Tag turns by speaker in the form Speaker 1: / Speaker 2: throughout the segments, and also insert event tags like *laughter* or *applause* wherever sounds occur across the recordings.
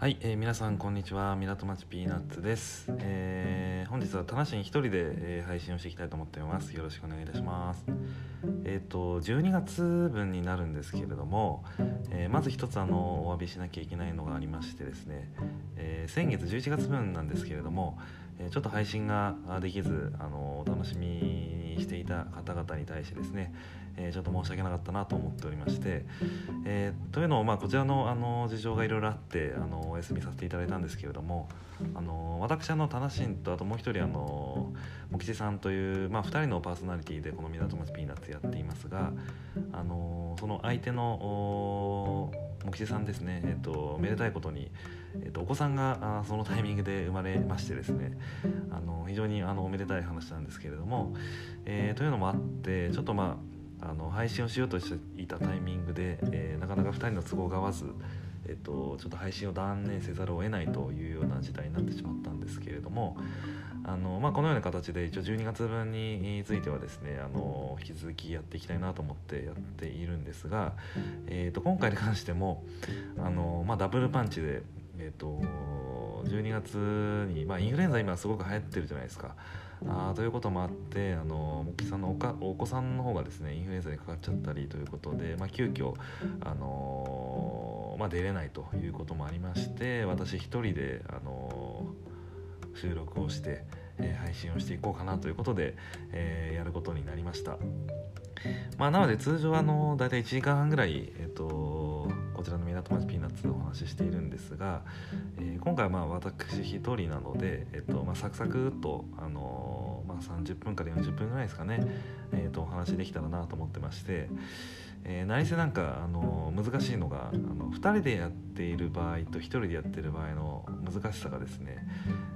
Speaker 1: はい、えー皆さんこんにちは。港町ピーナッツです、えー本日は田無に一人で、えー配信をしていきたいと思っています。よろしくお願いいたします。えっ、と12月分になるんですけれども、えーまず一つあのお詫びしなきゃいけないのがありましてですね、えー先月11月分なんですけれども、えーちょっと配信ができずあのお楽しみしていた方々に対してですね、えーちょっと申し訳なかったなと思っておりまして、えーというのも、まあ、こちらのあの事情がいろいろあってあのお休みさせていただいたんですけれどもあの私あの田無心とあともう一人あの茂吉さんという、まあ、2人のパーソナリティでこの「港町ピーナッツ」やっていますがあのその相手の茂吉さんですね、えっとめでたいことに、えっとお子さんがあそのタイミングで生まれましてですね。あの非常にあのおめでたい話なんですけれども、えーというのもあってちょっとまああの配信をしようとしていたタイミングで、えーなかなか2人の都合が合わず、えっとちょっと配信を断念せざるを得ないというような事態になってしまったんですけれどもあの、まあ、このような形で一応12月分についてはですねあの引き続きやっていきたいなと思ってやっているんですが、えー、と今回に関してもあの、まあ、ダブルパンチで、えー、と12月に、まあ、インフルエンザ今すごく流行ってるじゃないですか。あということもあってあの木さんのおかお子さんの方がですねインフルエンザにかかっちゃったりということで、まあ、急遽あのまあ、出れないということもありまして私一人で、あの収録をして、えー配信をしていこうかなということで、えーやることになりました。まあ、なので通常あの大体1時間半ぐらい、えっとこちらの港町ピーナッツのお話ししているんですが、えー今回はまあ私一人なので、えっとまあ、サクサクっと、あのまあ、30分から40分ぐらいですかね、えっとお話できたらなと思ってまして、えー何せなんか、あの難しいのがあの2人でやっている場合と1人でやってる場合の難しさがですね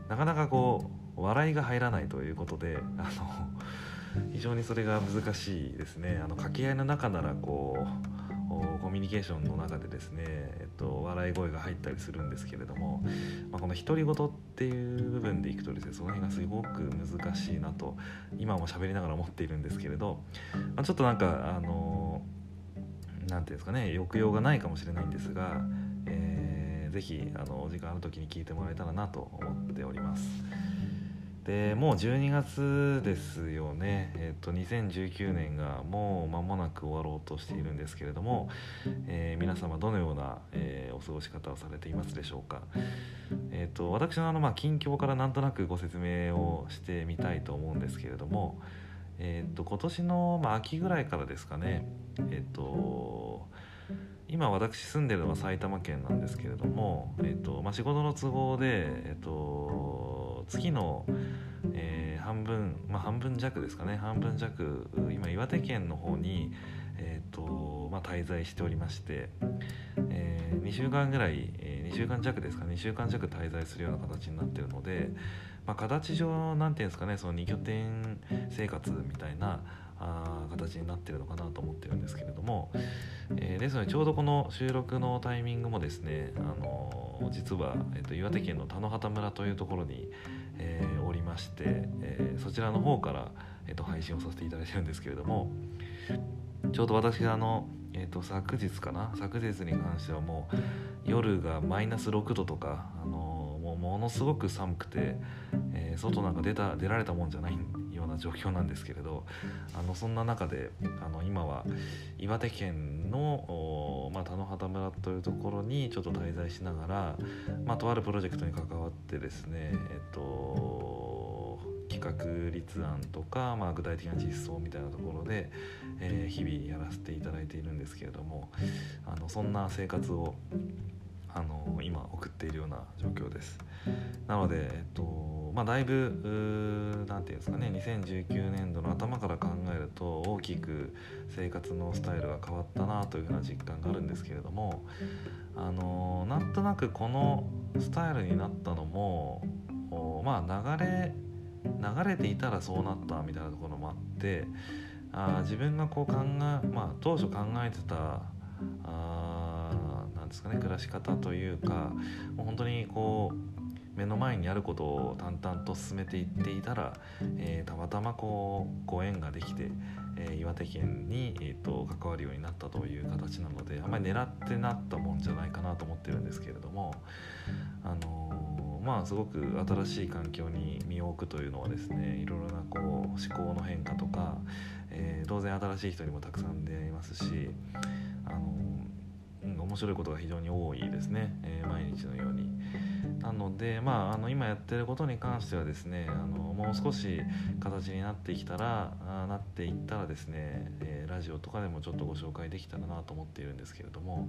Speaker 1: なかなかこう笑いが入らないということであの非常にそれが難しいですねあの掛け合いの中ならこうコミュニケーションの中でですね、えっと、笑い声が入ったりするんですけれども、まあ、この独り言っていう部分でいくとですねその辺がすごく難しいなと今も喋りながら思っているんですけれど、まあ、ちょっとなんかあのなんていうんですかね抑揚がないかもしれないんですが、えーぜひあのお時間ある時に聞いてもらえたらなと思っております。でもう12月ですよね、えっと2019年がもう間もなく終わろうとしているんですけれども、えー皆様どのような、えーお過ごし方をされていますでしょうか、えっと私のあの、まあ、近況からなんとなくご説明をしてみたいと思うんですけれども、えっと今年の、まあ、秋ぐらいからですかね。えっと今私住んでるのは埼玉県なんですけれども、えっとまあ、仕事の都合で、えっと、月の、えー半分、まあ、半分弱ですかね。半分弱今岩手県の方に、えっとまあ、滞在しておりまして、え2週間ぐらい、え2週間弱ですか2週間弱滞在するような形になってるので、まあ、形上なんて言うんですかねその2拠点生活みたいなあ形になってるのかなと思ってるんですけれども、えーですのでちょうどこの収録のタイミングもですね、あのー実は、えっと岩手県の田野畑村というところに、えーおりまして、えそちらの方から、えっと配信をさせていただいてるんですけれどもちょうど私があの、えっと昨日かな昨日に関してはもう夜がマイナス6度とか、あのものすごく寒くて、えー外なんか出た出られたもんじゃないような状況なんですけれどあのそんな中であの今は岩手県の、まあ、田野畑村というところにちょっと滞在しながら、まあ、とあるプロジェクトに関わってですね、えっと、企画立案とか、まあ、具体的な実装みたいなところで、えー日々やらせていただいているんですけれどもあのそんな生活をあの今送っているような状況です。なので、えっとまあ、だいぶうーなんていうんですかね2019年度の頭から考えると大きく生活のスタイルが変わったなというふうな実感があるんですけれどもあのなんとなくこのスタイルになったのもまあ流れ流れていたらそうなったみたいなところもあってあ自分がこう考え、まあ、当初考えてたあですかね暮らし方というかもう本当にこう目の前にあることを淡々と進めていっていたら、えーたまたまこうご縁ができて、えー、岩手県に、えーと、関わるようになったという形なのであんまり狙ってなったもんじゃないかなと思ってるんですけれども、あのー、まあすごく新しい環境に身を置くというのはですねいろいろなこう思考の変化とか、え、当然新しい人にもたくさん出会いますし、あのー、うん、面白いことが非常に多いですね、え毎日のように。なので、まあ、あの今やってることに関してはですねあのもう少し形になってきたらあなっていったらですね、えー、ラジオとかでもちょっとご紹介できたらなと思っているんですけれども、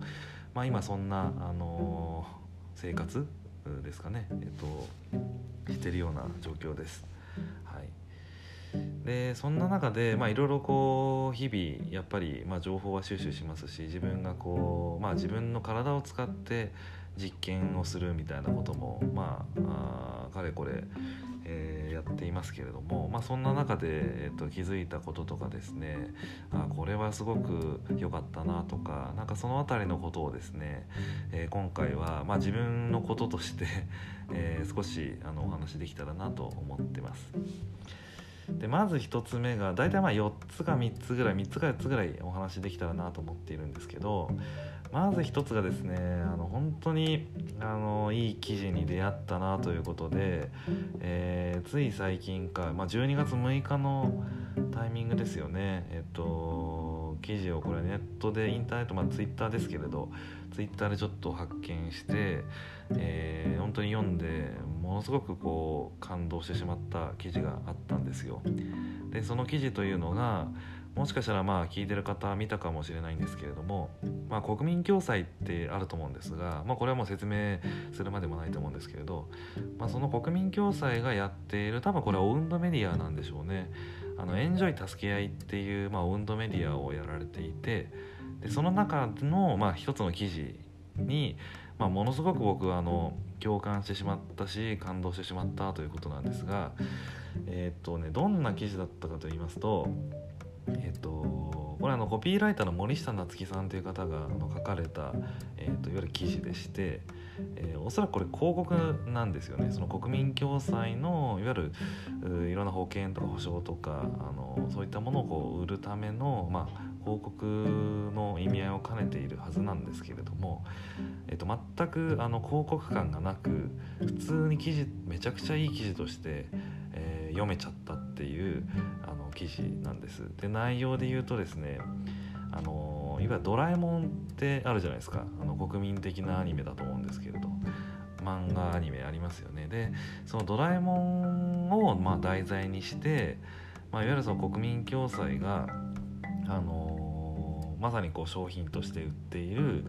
Speaker 1: まあ、今そんな、あのー、生活ですかね、えーと、してるような状況です。でそんな中でいろいろこう日々やっぱり、まあ、情報は収集しますし自分がこう、まあ、自分の体を使って実験をするみたいなこともまああかれこれ、えー、やっていますけれども、まあ、そんな中で、えーと、気づいたこととかですねあこれはすごく良かったなとかなんかその辺りのことをですね、えー、今回は、まあ、自分のこととしてえー、少しあのお話できたらなと思ってます。でまず1つ目が大体まあ4つか3つぐらい3つか4つぐらいお話できたらなと思っているんですけどまず一つがですねあの本当にあのいい記事に出会ったなということで、えー、つい最近か、まあ、12月6日のタイミングですよね。えっと記事をこれネットでインターネットまあツイッターですけれどツイッターでちょっと発見して、えー、本当に読んでものすごくこう感動してしまった記事があったんですよ。でその記事というのがもしかしたらまあ聞いてる方見たかもしれないんですけれども、まあ、国民共済ってあると思うんですが、まあ、これはもう説明するまでもないと思うんですけれど、まあ、その国民共済がやっている多分これはオウンドメディアなんでしょうね。あのエンジョイ助け合いっていう、まあ、オウンドメディアをやられていてでその中の、まあ、一つの記事に、まあ、ものすごく僕はあの共感してしまったし感動してしまったということなんですがえー、っとねどんな記事だったかと言いますとえっ、とこれあのコピーライターの森下夏樹さんという方があの書かれた、えーと、いわゆる記事でして、えー、おそらくこれ広告なんですよね。その国民共済のいわゆるいろんな保険とか保証とかあのそういったものをこう売るための、まあ、広告の意味合いを兼ねているはずなんですけれども、えーと、全くあの広告感がなく普通に記事めちゃくちゃいい記事として、えー、読めちゃったっていうあの記事なんです。で内容で言うとですねあのいわゆる「ドラえもん」ってあるじゃないですか。あの国民的なアニメだと思うんですけれど漫画アニメありますよね。でその「ドラえもん」をま題材にして、まあ、いわゆるその国民共済があのまさにこう商品として売っている、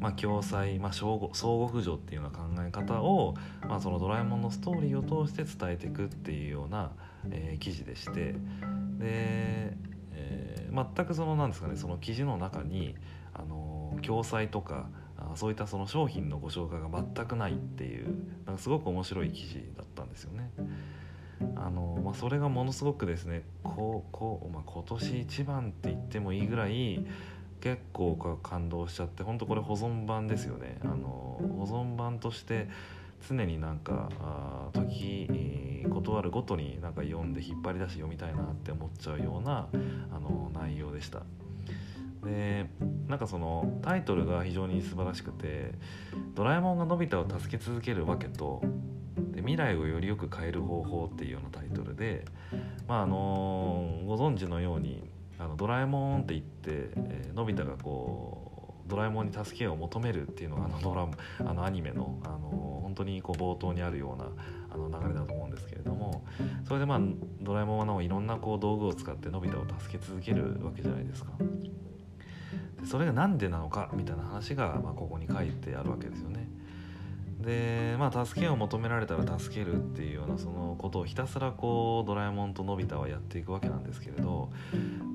Speaker 1: まあ、共済、まあ、相互扶助っていうような考え方を、まあ、その「ドラえもん」のストーリーを通して伝えていくっていうような、えー、記事でしてで、えー、全くそのなんですかねその記事の中にあの共済とかあそういったその商品のご紹介が全くないっていうなんかすごく面白い記事だったんですよね。あのまあ、それがものすごくですねこうこう、まあ、今年一番って言ってもいいぐらい結構感動しちゃって本当これ保存版ですよね。あの保存版として常になんかあ時、えー、断るごとになんか読んで引っ張り出して読みたいなって思っちゃうようなあの内容でした。でなんかそのタイトルが非常に素晴らしくて「ドラえもんがのび太を助け続けるわけと」で未来をよりよく変える方法っていうようなタイトルでまああのご存知のようにあのドラえもんって言って、えー、のび太がこうドラえもんに助けを求めるっていうのがあのドラあのアニメのあの本当にこう冒頭にあるようなあの流れだと思うんですけれどもそれでまあドラえもんはいろんなこう道具を使ってのび太を助け続けるわけじゃないですか。それが何でなのかみたいな話が、まあ、ここに書いてあるわけですよね。でまあ助けを求められたら助けるっていうようなそのことをひたすらこうドラえもんとのび太はやっていくわけなんですけれど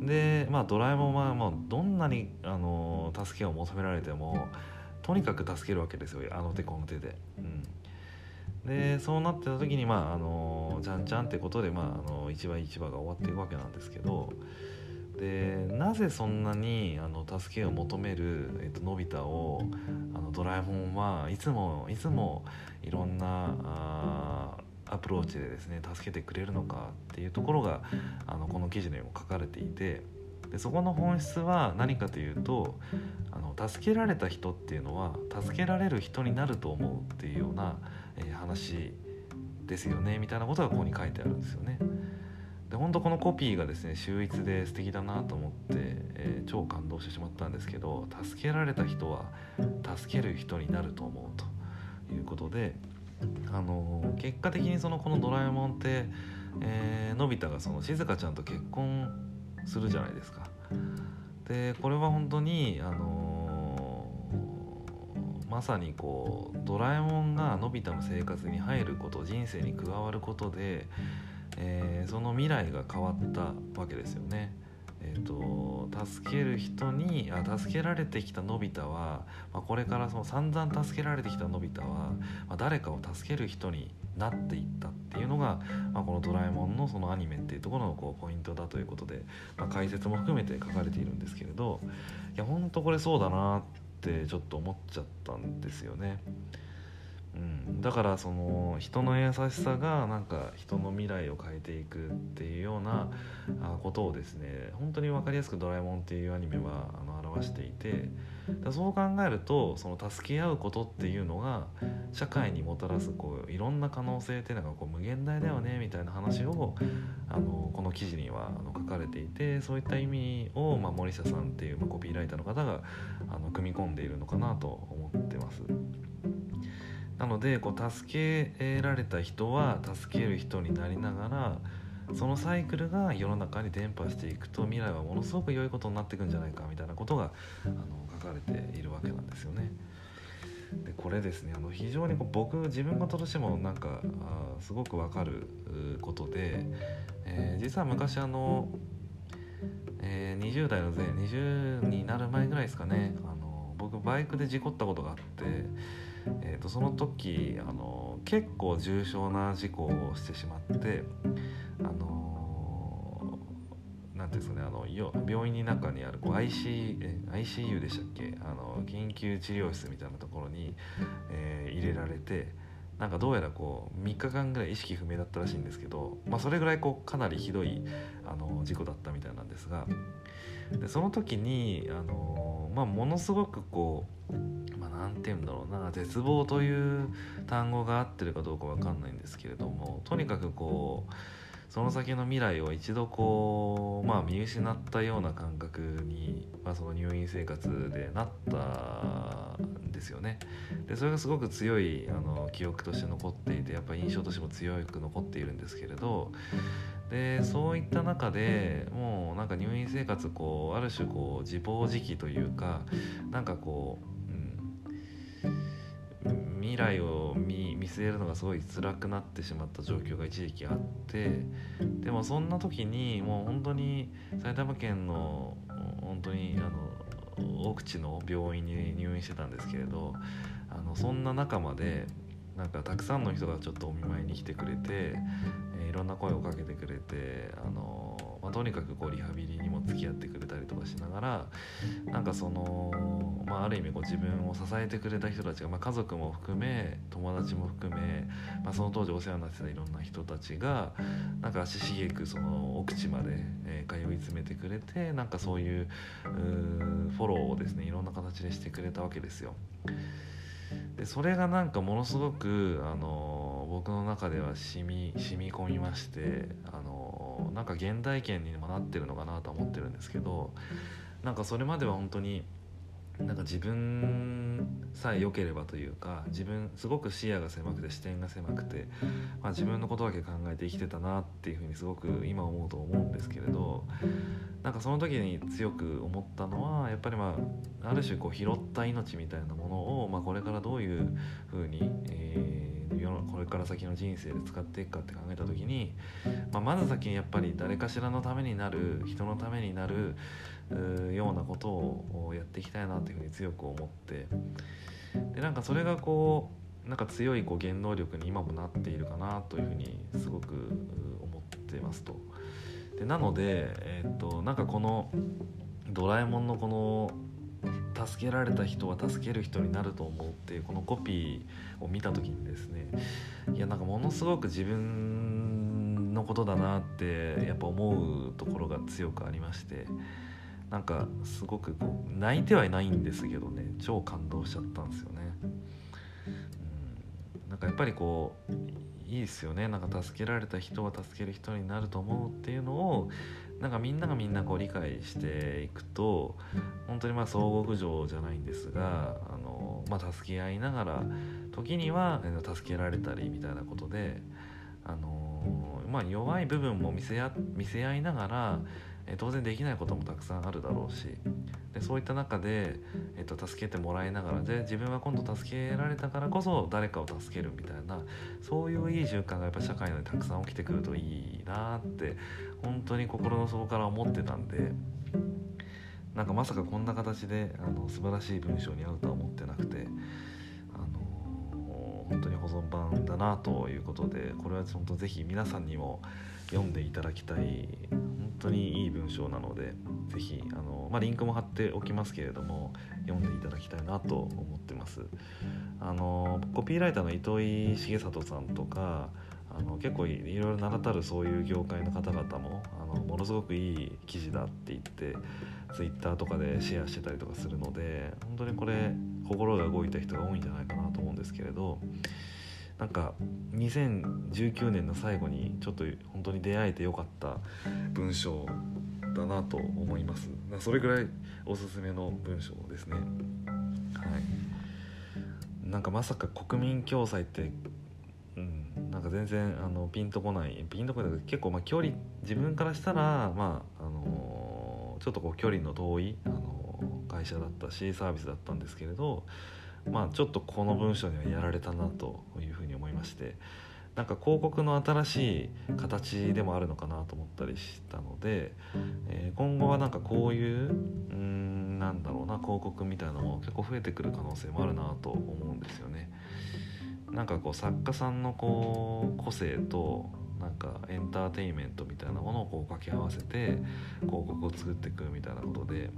Speaker 1: でまあドラえもんはもうどんなにあの助けを求められてもとにかく助けるわけですよあの手この手で。うんでそうなってた時にまああのじゃんじゃんってことで、まあ、あの一話一話が終わっていくわけなんですけどでなぜそんなにあの助けを求める、えっと、のび太をあのドラえもんはいつもいつもいろんなあアプローチでですね助けてくれるのかっていうところがあのこの記事にも書かれていてでそこの本質は何かというとあの助けられた人っていうのは助けられる人になると思うっていうような、えー、話ですよねみたいなことがここに書いてあるんですよね。で本当このコピーがですね秀逸で素敵だなと思って、えー、超感動してしまったんですけど助けられた人は助ける人になると思うということで、あのー、結果的にそのこの「ドラえもん」って、えー、のび太がその静香ちゃんと結婚するじゃないですか。でこれは本当に、あのまさにこうドラえもんがのび太の生活に入ること人生に加わることでえー、その未来が変わったわけですよね。えーと、助ける人にあ助けられてきたのび太は、まあ、これからその散々助けられてきたのび太は、まあ、誰かを助ける人になっていったっていうのが、まあ、この「ドラえもん」のそのアニメっていうところのこうポイントだということで、まあ、解説も含めて書かれているんですけれどいやほんとこれそうだなってちょっと思っちゃったんですよね。うん、だからその人の優しさがなんか人の未来を変えていくっていうようなことをですね本当に分かりやすく「ドラえもん」っていうアニメはあの表していてそう考えるとその助け合うことっていうのが社会にもたらすこういろんな可能性っていうのがこう無限大だよねみたいな話をあのこの記事にはあの書かれていてそういった意味を、まあ、森下さんっていう、まあ、コピーライターの方があの組み込んでいるのかなと思ってます。なのでこう助けられた人は助ける人になりながらそのサイクルが世の中に伝播していくと未来はものすごく良いことになっていくんじゃないかみたいなことがあの書かれているわけなんですよね。でこれですねあの非常にこう僕自分事としてもなんかあすごくわかることで、えー、実は昔あの、えー、20代の前20になる前ぐらいですかねあの僕バイクで事故ったことがあって。えーと、その時あの結構重症な事故をしてしまってあのなんですかねあの病院の中にあるこう IC ICU でしたっけあの緊急治療室みたいなところに、えー、入れられてなんかどうやらこう3日間ぐらい意識不明だったらしいんですけど、まあ、それぐらいこうかなりひどいあの事故だったみたいなんですがでその時にあの、まあ、ものすごくこう何て言うんだろうな絶望という単語が合ってるかどうか分かんないんですけれどもとにかくこうその先の未来を一度こう、まあ、見失ったような感覚に、まあ、その入院生活でなったんですよね。でそれがすごく強いあの記憶として残っていてやっぱ印象としても強く残っているんですけれどでそういった中でもうなんか入院生活こうある種こう自暴自棄というかなんかこう未来を見据えるのがすごい辛くなってしまった状況が一時期あってでもそんな時にもう本当に埼玉県の本当にあの奥地の病院に入院してたんですけれどあのそんな中までなんかたくさんの人がちょっとお見舞いに来てくれて、いろんな声をかけてくれてあのまあ、とにかくこうリハビリにも付き合ってくれたりとかしながらなんかその、まあ、ある意味こう自分を支えてくれた人たちが、まあ、家族も含め友達も含め、まあ、その当時お世話になってたいろんな人たちがなんか足しげくその奥地まで、えー、通い詰めてくれてなんかそういうフォローをですねいろんな形でしてくれたわけですよ。でそれがなんかものすごくあの僕の中では染み染み込みましてあのなんか現代圏にもなってるのかなと思ってるんですけどなんかそれまでは本当になんか自分さえ良ければというか自分すごく視野が狭くて視点が狭くて、まあ、自分のことだけ考えて生きてたなっていうふうにすごく今思うと思うんですけれどなんかその時に強く思ったのはやっぱりまあある種こう拾った命みたいなものを、まあ、これからどういうふうに、えーこれから先の人生で使っていくかって考えた時に、まあ、まず先にやっぱり誰かしらのためになる人のためになるようなことをやっていきたいなっていうふうに強く思ってでなんかそれがこうなんか強いこう原動力に今もなっているかなというふうにすごく思ってますと。でなので、えー、っとなんかこの「ドラえもん」のこの助けられた人は助ける人になると思うっていうこのコピーを見た時にですねいやなんかものすごく自分のことだなってやっぱ思うところが強くありましてなんかすごくこう泣いてはいないんですけどね超感動しちゃったんですよね。うん、なんかやっぱりこういいですよねなんか助けられた人は助ける人になると思うっていうのをなんかみんながみんなこう理解していくと本当にまあ相互扶助じゃないんですがあの、まあ、助け合いながら時には助けられたりみたいなことであの、まあ、弱い部分も見せ合見せ合いながらえ当然できないこともたくさんあるだろうしでそういった中で、えっと、助けてもらいながらで自分は今度助けられたからこそ誰かを助けるみたいなそういういい循環がやっぱ社会にたくさん起きてくるといいなって本当に心の底から思ってたんでなんかまさかこんな形であの素晴らしい文章に合うとは思ってなくて。あの本当に保存版だなということでこれは本当ぜひ皆さんにも読んでいただきたい本当にいい文章なのでぜひあの、まあ、リンクも貼っておきますけれども読んでいただきたいなと思ってますあのコピーライターの糸井重里さんとかあの結構いろいろ名だたるそういう業界の方々もあのものすごくいい記事だって言ってツイッターとかでシェアしてたりとかするので本当にこれ心が動いた人が多いんじゃないかなと思うんですけれどなんか2019年の最後にちょっと本当に出会えてよかった文章だなと思います。それぐらいおすすめの文章ですね。はい。なんかまさか国民共済ってなんか全然あのピンとこない。ピンとこない結構まあ距離自分からしたらまああのちょっとこう距離の遠いあの会社だったしサービスだったんですけれどまあちょっとこの文章にはやられたなというふうに思いましてなんか広告の新しい形でもあるのかなと思ったりしたので、えー、今後はなんかこういううんなんだろうな広告みたいなのも結構増えてくる可能性もあるなと思うんですよね。なんかこう作家さんのこう個性となんかエンターテインメントみたいなものをこう掛け合わせて広告を作っていくみたいなことで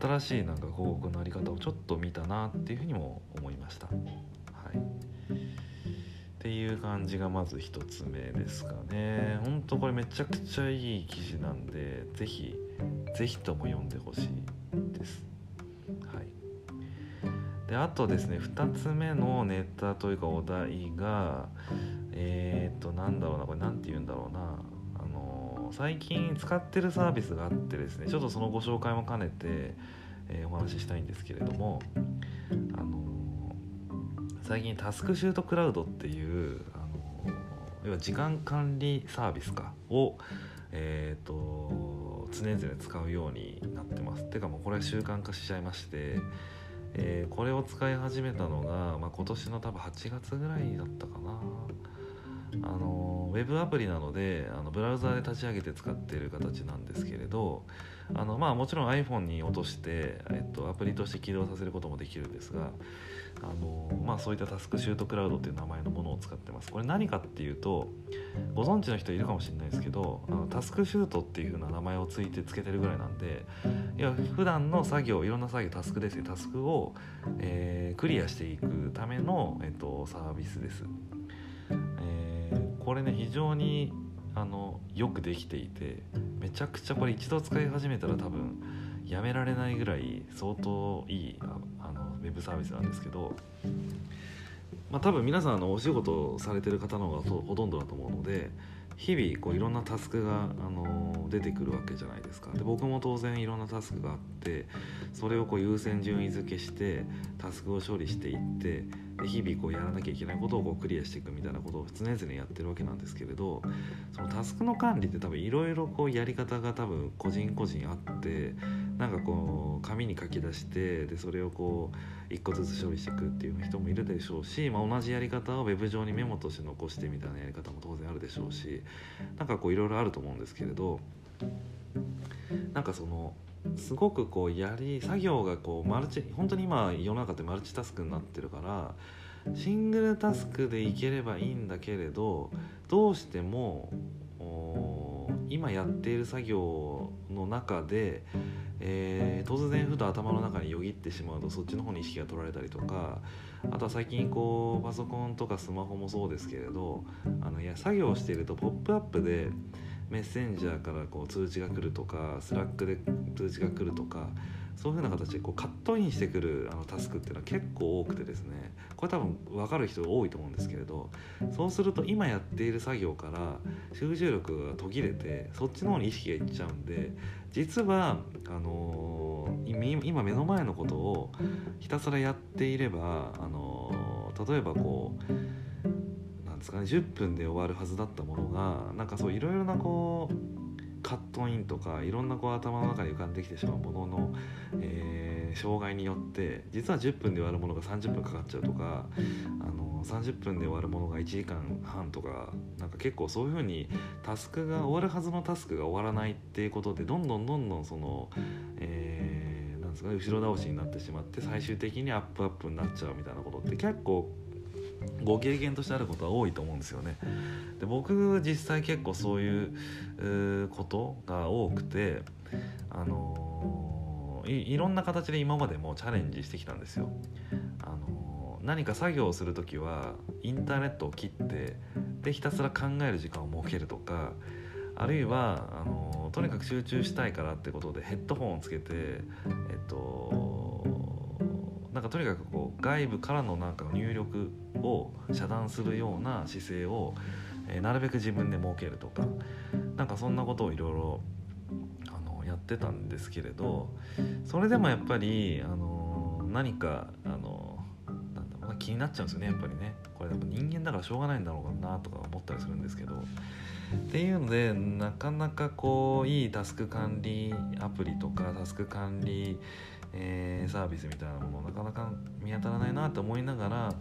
Speaker 1: 新しいなんか広告のあり方をちょっと見たなっていうふうにも思いました。はい、っていう感じがまず1つ目ですかね。ほんとこれめちゃくちゃいい記事なんで是非是非とも読んでほしいです。はいであとですね2つ目のネタというかお題がえっ、ー、となんだろうなこれ何て言うんだろうなあの最近使ってるサービスがあってですねちょっとそのご紹介も兼ねて、えー、お話ししたいんですけれどもあの最近タスクシュートクラウドっていうあの要は時間管理サービスかをえーと、常々使うようになってます。てかもうこれは習慣化しちゃいましてえー、これを使い始めたのが、まあ、今年の多分8月ぐらいだったかな。あのウェブアプリなのであのブラウザーで立ち上げて使っている形なんですけれどあの、まあ、もちろん iPhone に落として、えっと、アプリとして起動させることもできるんですがあの、まあ、そういったタスクシュートクラウドっていう名前のものを使ってます。これ何かっていうとご存知の人いるかもしれないですけどあのタスクシュートっていう風な名前をついてつけてるぐらいなんでいや普段の作業いろんな作業タスクですよ。タスクを、えー、クリアしていくための、えっと、サービスです、えー、これね非常にあのよくできていてめちゃくちゃこれ一度使い始めたら多分やめられないぐらい相当いいあのウェブサービスなんですけど、まあ、多分皆さんのお仕事されてる方の方がほとんどだと思うので日々こういろんなタスクが、あの出てくるわけじゃないですか。で僕も当然いろんなタスクがあってそれをこう優先順位付けしてタスクを処理していって日々こうやらなきゃいけないことをこうクリアしていくみたいなことを常々やってるわけなんですけれどそのタスクの管理って多分いろいろこうやり方が多分個人個人あってなんかこう紙に書き出してでそれをこう一個ずつ処理していくっていう人もいるでしょうし、まあ、同じやり方をウェブ上にメモとして残してみたいなやり方も当然あるでしょうしなんかこういろいろあると思うんですけれどなんかそのすごくこうやり作業がこうマルチ本当に今世の中ってマルチタスクになってるからシングルタスクでいければいいんだけれどどうしても今やっている作業の中で、えー、突然ふと頭の中によぎってしまうとそっちの方に意識が取られたりとかあとは最近こうパソコンとかスマホもそうですけれどあのいや作業しているとポップアップでメッセンジャーからこう通知が来るとか Slack で通知が来るとかそういうふうな形でこうカットインしてくるあのタスクっていうのは結構多くてですねこれ多分分かる人多いと思うんですけれどそうすると今やっている作業から集中力が途切れてそっちの方に意識がいっちゃうんで実はあのー、今目の前のことをひたすらやっていれば、あのー、例えばこうですかね10分で終わるはずだったものがなんかそういろいろなこうカットインとかいろんなこう頭の中に浮かんできてしまうものの、えー、障害によって実は10分で終わるものが30分かかっちゃうとかあの30分で終わるものが1時間半とかなんか結構そういうふうにタスクが終わるはずのタスクが終わらないっていうことでどんどんどんどんその、えー、なんですか後ろ倒しになってしまって最終的にアップアップになっちゃうみたいなことって結構ご経験としてあることは多いと思うんですよね。で僕実際結構そういうことが多くてあのいいろんな形で今までもチャレンジしてきたんですよ。あの何か作業をする時はインターネットを切ってでひたすら考える時間を設けるとかあるいはあのとにかく集中したいからってことでヘッドホンをつけてえっとなんかとにかくこう外部からのなんか入力を遮断するような姿勢を、えー、なるべく自分で設けるとかなんかそんなことをいろいろやってたんですけれどそれでもやっぱり、あの何か、あのなんだろう気になっちゃうんですよねやっぱりね。これやっぱ人間だからしょうがないんだろうなとか思ったりするんですけどっていうのでなかなかこういいタスク管理アプリとかタスク管理えー、サービスみたいなものなかなか見当たらないなと思いながら、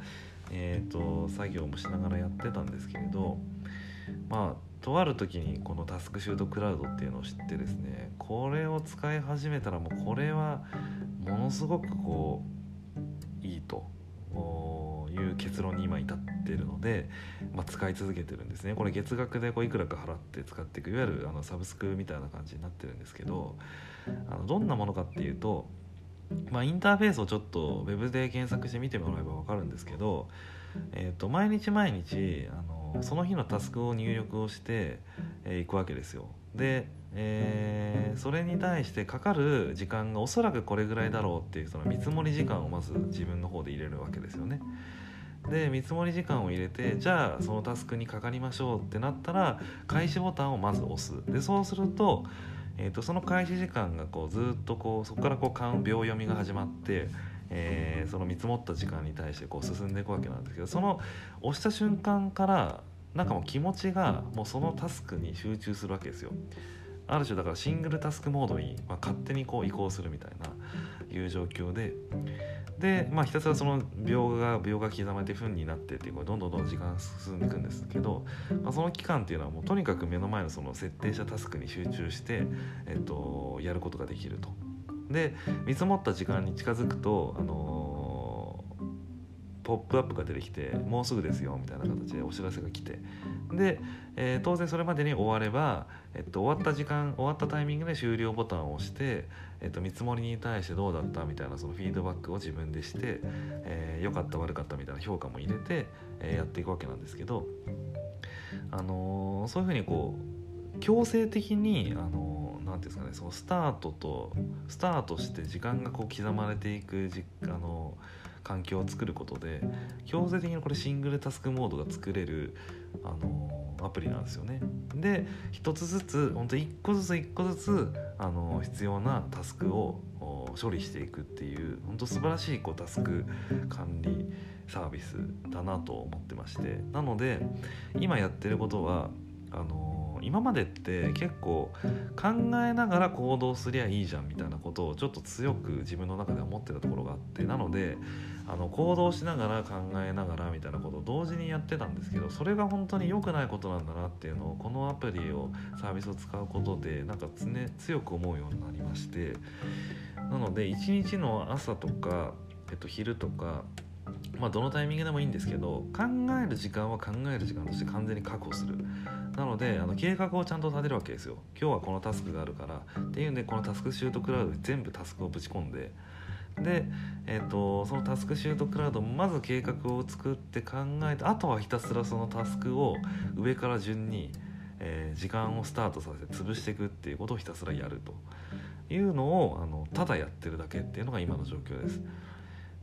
Speaker 1: えーと、作業もしながらやってたんですけれどまあとある時にこのタスクシュートクラウドっていうのを知ってですねこれを使い始めたらもうこれはものすごくこういいと。いう結論に今至ってるので、まあ、使い続けてるんですねこれ月額でこういくらか払って使っていくいわゆるあのサブスクみたいな感じになってるんですけどあのどんなものかっていうとまあ、インターフェースをちょっとウェブで検索して見てもらえば分かるんですけど、えー、と毎日毎日あのその日のタスクを入力をしてい、えー、くわけですよ。で、えー、それに対してかかる時間がおそらくこれぐらいだろうっていうその見積もり時間をまず自分の方で入れるわけですよね。で見積もり時間を入れてじゃあそのタスクにかかりましょうってなったら開始ボタンをまず押すでそうするとえーと、その開始時間がこうずっとこうそこからこう秒読みが始まって、えー、その見積もった時間に対してこう進んでいくわけなんですけどその押した瞬間からなんかもう気持ちがもうそのタスクに集中するわけですよ。ある種だからシングルタスクモードに、まあ、勝手にこう移行するみたいないう状況でで、まあ、ひたすらその病が病が刻まれて糞になってっていうどんどんどん時間進んでいくんですけど、まあ、その期間っていうのはもうとにかく目の前のその設定したタスクに集中して、えっと、やることができると。で見積もった時間に近づくと、あの、ポップアップが出てきて「もうすぐですよ」みたいな形でお知らせが来て。で、えー、当然それまでに終われば、えっと、終わった時間終わったタイミングで終了ボタンを押して、えっと、見積もりに対してどうだったみたいなそのフィードバックを自分でして、えー、かった悪かったみたいな評価も入れて、えー、やっていくわけなんですけど、あのー、そういうふうにこう強制的に、あのー、ていうんですかねそのスタートとスタートして時間がこう刻まれていくじ、あの環境を作ることで強制的にこれシングルタスクモードが作れる、あのアプリなんですよね。で一つずつ本当一個ずつ一個ずつあの必要なタスクを処理していくっていう本当素晴らしいこうタスク管理サービスだなと思ってましてなので今やってることはあの今までって結構考えながら行動すりゃいいじゃんみたいなことをちょっと強く自分の中で思ってたところがあってなのであの行動しながら考えながらみたいなことを同時にやってたんですけどそれが本当に良くないことなんだなっていうのをこのアプリをサービスを使うことでなんか常強く思うようになりましてなので一日の朝とか、えっと、昼とかまあ、どのタイミングでもいいんですけど考える時間は考える時間として完全に確保する。なのであの計画をちゃんと立てるわけですよ。今日はこのタスクがあるから。っていうんでこのタスクシュートクラウドで全部タスクをぶち込んでで、えーと、そのタスクシュートクラウドまず計画を作って考えてあとはひたすらそのタスクを上から順に、えー、時間をスタートさせて潰していくっていうことをひたすらやるというのをあのただやってるだけっていうのが今の状況です。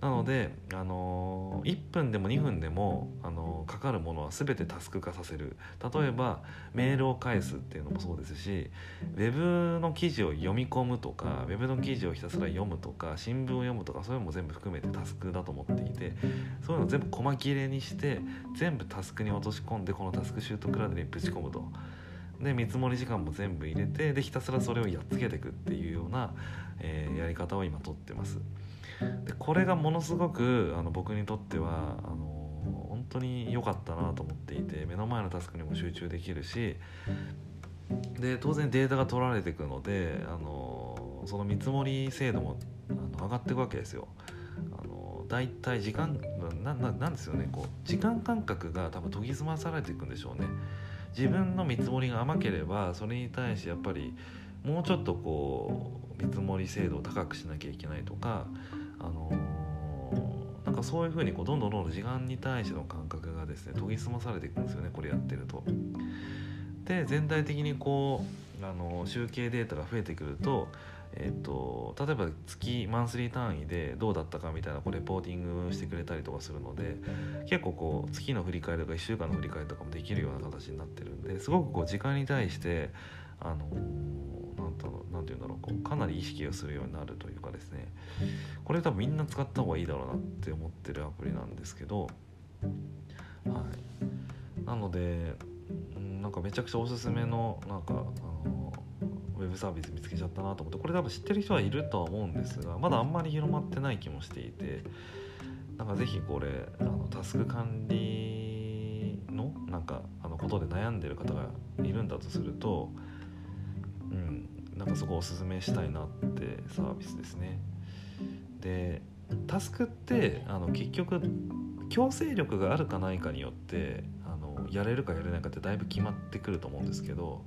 Speaker 1: なので、あのー、1分でも2分でも、あのー、かかるものは全てタスク化させる例えばメールを返すっていうのもそうですしウェブの記事を読み込むとかウェブの記事をひたすら読むとか新聞を読むとかそういうのも全部含めてタスクだと思っていてそういうのを全部細切れにして全部タスクに落とし込んでこのタスクシュートクラウドにぶち込むと。で見積もり時間も全部入れてでひたすらそれをやっつけていくっていうような、えー、やり方を今とってます。でこれがものすごくあの僕にとってはあの本当に良かったなと思っていて目の前のタスクにも集中できるしで当然データが取られていくのであのその見積もり精度もあの上がっていくわけですよ。あのだいたい時間なななんですよねこう時間感覚が多分研ぎ澄まされていくんでしょうね。自分の見積もりが甘ければそれに対してやっぱりもうちょっとこう見積もり精度を高くしなきゃいけないとかあのー、なんかそういうふうにこうどんどんどんどん時間に対しての感覚がですね研ぎ澄まされていくんですよねこれやってると。で全体的にこうあの集計データが増えてくると,、えーと、例えば月マンスリー単位でどうだったかみたいなこうレポーティングしてくれたりとかするので結構こう月の振り返りとか1週間の振り返りとかもできるような形になってるんですごくこう時間に対してあのなんて言うんだろうこうかなり意識をするようになるというかですね。これ多分みんな使った方がいいだろうなって思ってるアプリなんですけど。はい。なのでなんかめちゃくちゃおすすめのなんかあのウェブサービス見つけちゃったなと思ってこれ多分知ってる人はいるとは思うんですがまだあんまり広まってない気もしていてなんか是非これあのタスク管理のなんかあのことで悩んでる方がいるんだとするとうん。なんかそこおすすめしたいなってサービスですね。でタスクってあの結局強制力があるかないかによってあのやれるかやれないかってだいぶ決まってくると思うんですけど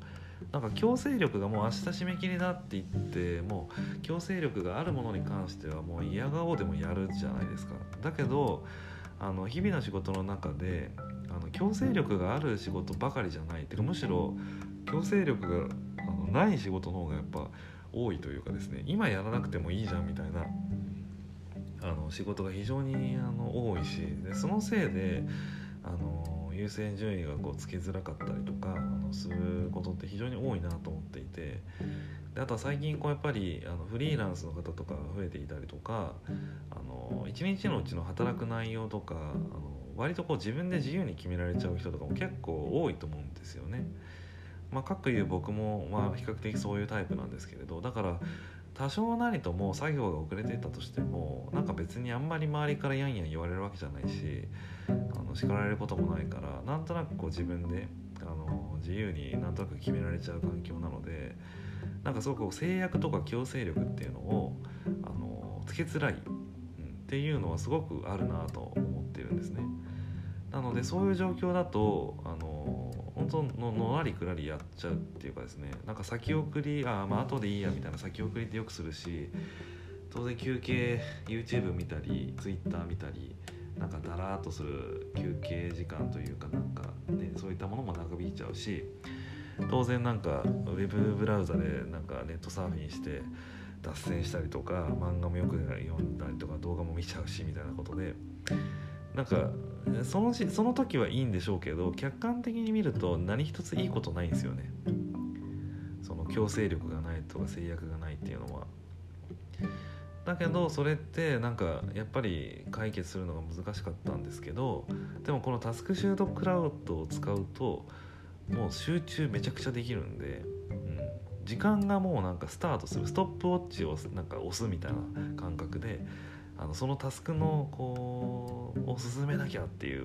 Speaker 1: なんか強制力がもう明日締め切りだって言ってもう強制力があるものに関してはもう嫌顔でもやるじゃないですか。だけどあの日々の仕事の中であの強制力がある仕事ばかりじゃない。っていうかむしろ強制力があのない仕事の方がやっぱ多いというかですね今やらなくてもいいじゃんみたいなあの仕事が非常にあの多いしでそのせいであの優先順位がこうつけづらかったりとかあのすることって非常に多いなと思っていてであとは最近こうやっぱりあのフリーランスの方とかが増えていたりとかあの一日のうちの働く内容とかあの割とこう自分で自由に決められちゃう人とかも結構多いと思うんですよね。まあ、かくいう僕もまあ比較的そういうタイプなんですけれどだから多少なりとも作業が遅れていたとしてもなんか別にあんまり周りからやんやん言われるわけじゃないしあの叱られることもないからなんとなくこう自分であの自由になんとなく決められちゃう環境なのでなんかすごく制約とか強制力っていうのをあのつけづらい、うん、っていうのはすごくあるなと思ってるんですね。なのでそういう状況だとあの本当ののらりくらりやっちゃうっていうかですねなんか先送りあまあ後でいいやみたいな先送りってよくするし当然休憩 YouTube 見たり Twitter 見たりなんかだらーっとする休憩時間というかなんかねそういったものも長引いちゃうし当然なんかウェブブラウザでなんかネットサーフィンして脱線したりとか漫画もよく読んだりとか動画も見ちゃうしみたいなことでなんかそのしその時はいいんでしょうけど客観的に見ると何一ついいことないんですよね。その強制力がないとか制約がないっていうのは。だけどそれってなんかやっぱり解決するのが難しかったんですけどでもこのタスクシュートクラウドを使うともう集中めちゃくちゃできるんで、うん、時間がもうなんかスタートするストップウォッチをなんか押すみたいな感覚であのそのタスクのこうを進めなきゃっていう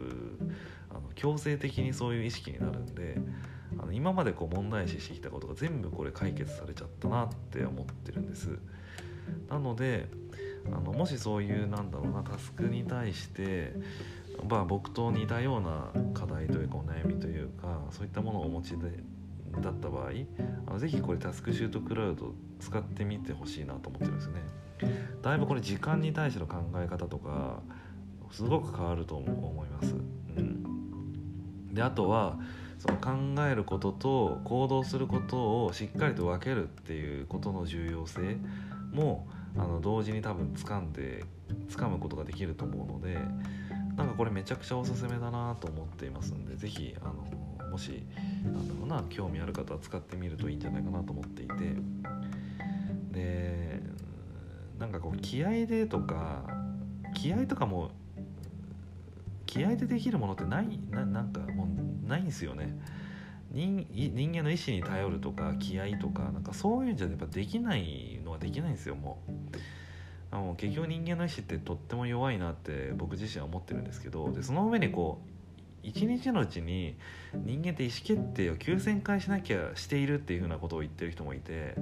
Speaker 1: あの強制的にそういう意識になるんであの今までこう問題視してきたことが全部これ解決されちゃったなって思ってるんです。なのであのもしそういうなんだろうなタスクに対してまあ僕と似たような課題というかお悩みというかそういったものをお持ちでだった場合あのぜひこれタスクシュートクラウド使ってみてほしいなと思ってるんですよねだいぶこれ時間に対しての考え方とかすごく変わると思います。うん、であとはその考えることと行動することをしっかりと分けるっていうことの重要性もあの同時に多分掴んで掴むことができると思うのでなんかこれめちゃくちゃおすすめだなと思っていますんで是非あのもしなんだろうな興味ある方は使ってみるといいんじゃないかなと思っていて。でなんかこう気合でとか気合とかも気合でできるものってないななんかもうないんですよね。人人間の意志に頼るとか気合とかなんかそういうんじゃやっぱできないのはできないんですよもう。あの結局人間の意志ってとっても弱いなって僕自身は思ってるんですけど。でその上にこう一日のうちに人間って意思決定を9,000回しなきゃしているっていうふうなことを言ってる人もいて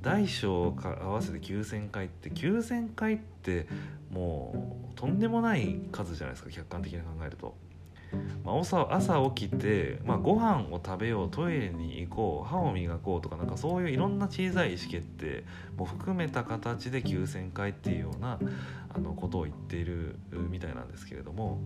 Speaker 1: 大小合わせて9,000回って9,000回ってもうとんでもない数じゃないですか客観的に考えると。まあ、朝朝起きて、まあ、ご飯を食べようトイレに行こう歯を磨こうとかなんかそういういろんな小さい意思決定も含めた形で9,000回っていうようなあのことを言っているみたいなんですけれども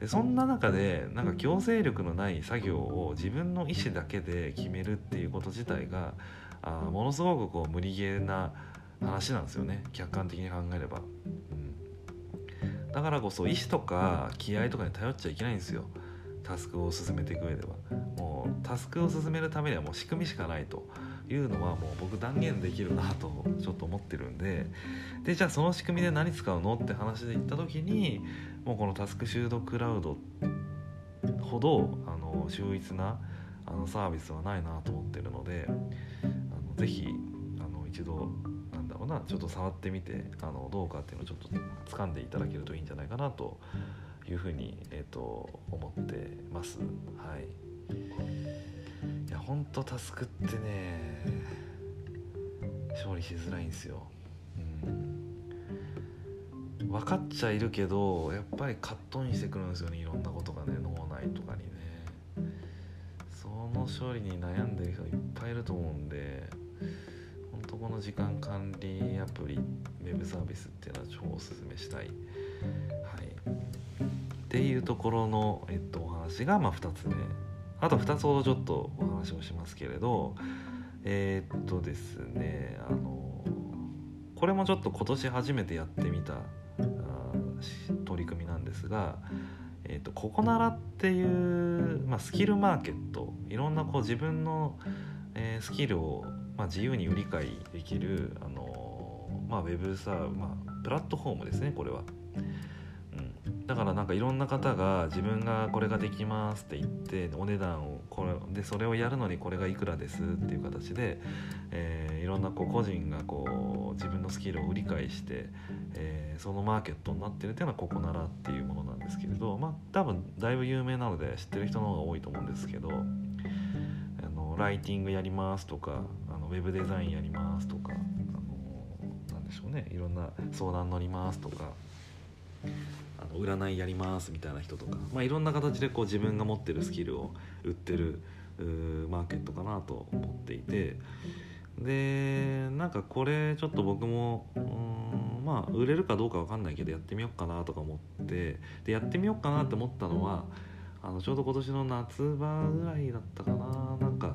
Speaker 1: でそんな中でなんか強制力のない作業を自分の意思だけで決めるっていうこと自体があものすごくこう無理ゲーな話なんですよね。客観的に考えれば、うん、だからこそ意思とか気合とかに頼っちゃいけないんですよ。タスクを進めていく上では。もうタスクを進めるためにはもう仕組みしかないというのはもう僕断言できるなとちょっと思ってるんで。でじゃあその仕組みで何使うのって話で言った時にもうこのタスクシュードクラウドほどあの秀逸なあのサービスはないなと思ってるのであのぜひあの一度なんだろうなちょっと触ってみてあのどうかっていうのをちょっと掴んでいただけるといいんじゃないかなというふうに、えーと、思ってます。はい、いや本当タスクってね勝利しづらいんですよ。うん、分かっちゃいるけどやっぱり葛藤にしてくるんですよねいろんなことがね脳内とかにね。その勝利に悩んでる人いっぱいいると思うんで。本当この時間管理アプリウェブサービスっていうのは超おすすめしたい、はい、っていうところの、えっと、お話がまあ2つ目あと2つほどちょっとお話をしますけれどえー、っとですねあのこれもちょっと今年初めてやってみた取り組みなんですが、えーと、ココナラっていう、まあ、スキルマーケットいろんなこう自分の、えー、スキルをまあ、自由に売り買いできる、あのまあ、ウェブサー、まあ、プラットフォームですねこれは、うん、だからなんかいろんな方が自分がこれができますって言ってお値段をこれでそれをやるのにこれがいくらですっていう形で、えー、いろんなこう個人がこう自分のスキルを売り買いして、えー、そのマーケットになってるっていうのはここならっていうものなんですけれどまあ多分だいぶ有名なので知ってる人の方が多いと思うんですけどあのライティングやりますとかあのウェブデザインやりますとか、あのなんでしょうねいろんな相談乗りますとかあの占いやりますみたいな人とか、まあ、いろんな形でこう自分が持ってるスキルを売ってるマーケットかなと思っていてでなんかこれちょっと僕もうんまあ売れるかどうか分かんないけどやってみようかなとか思ってでやってみようかなって思ったのはあのちょうど今年の夏場ぐらいだったかな。なんか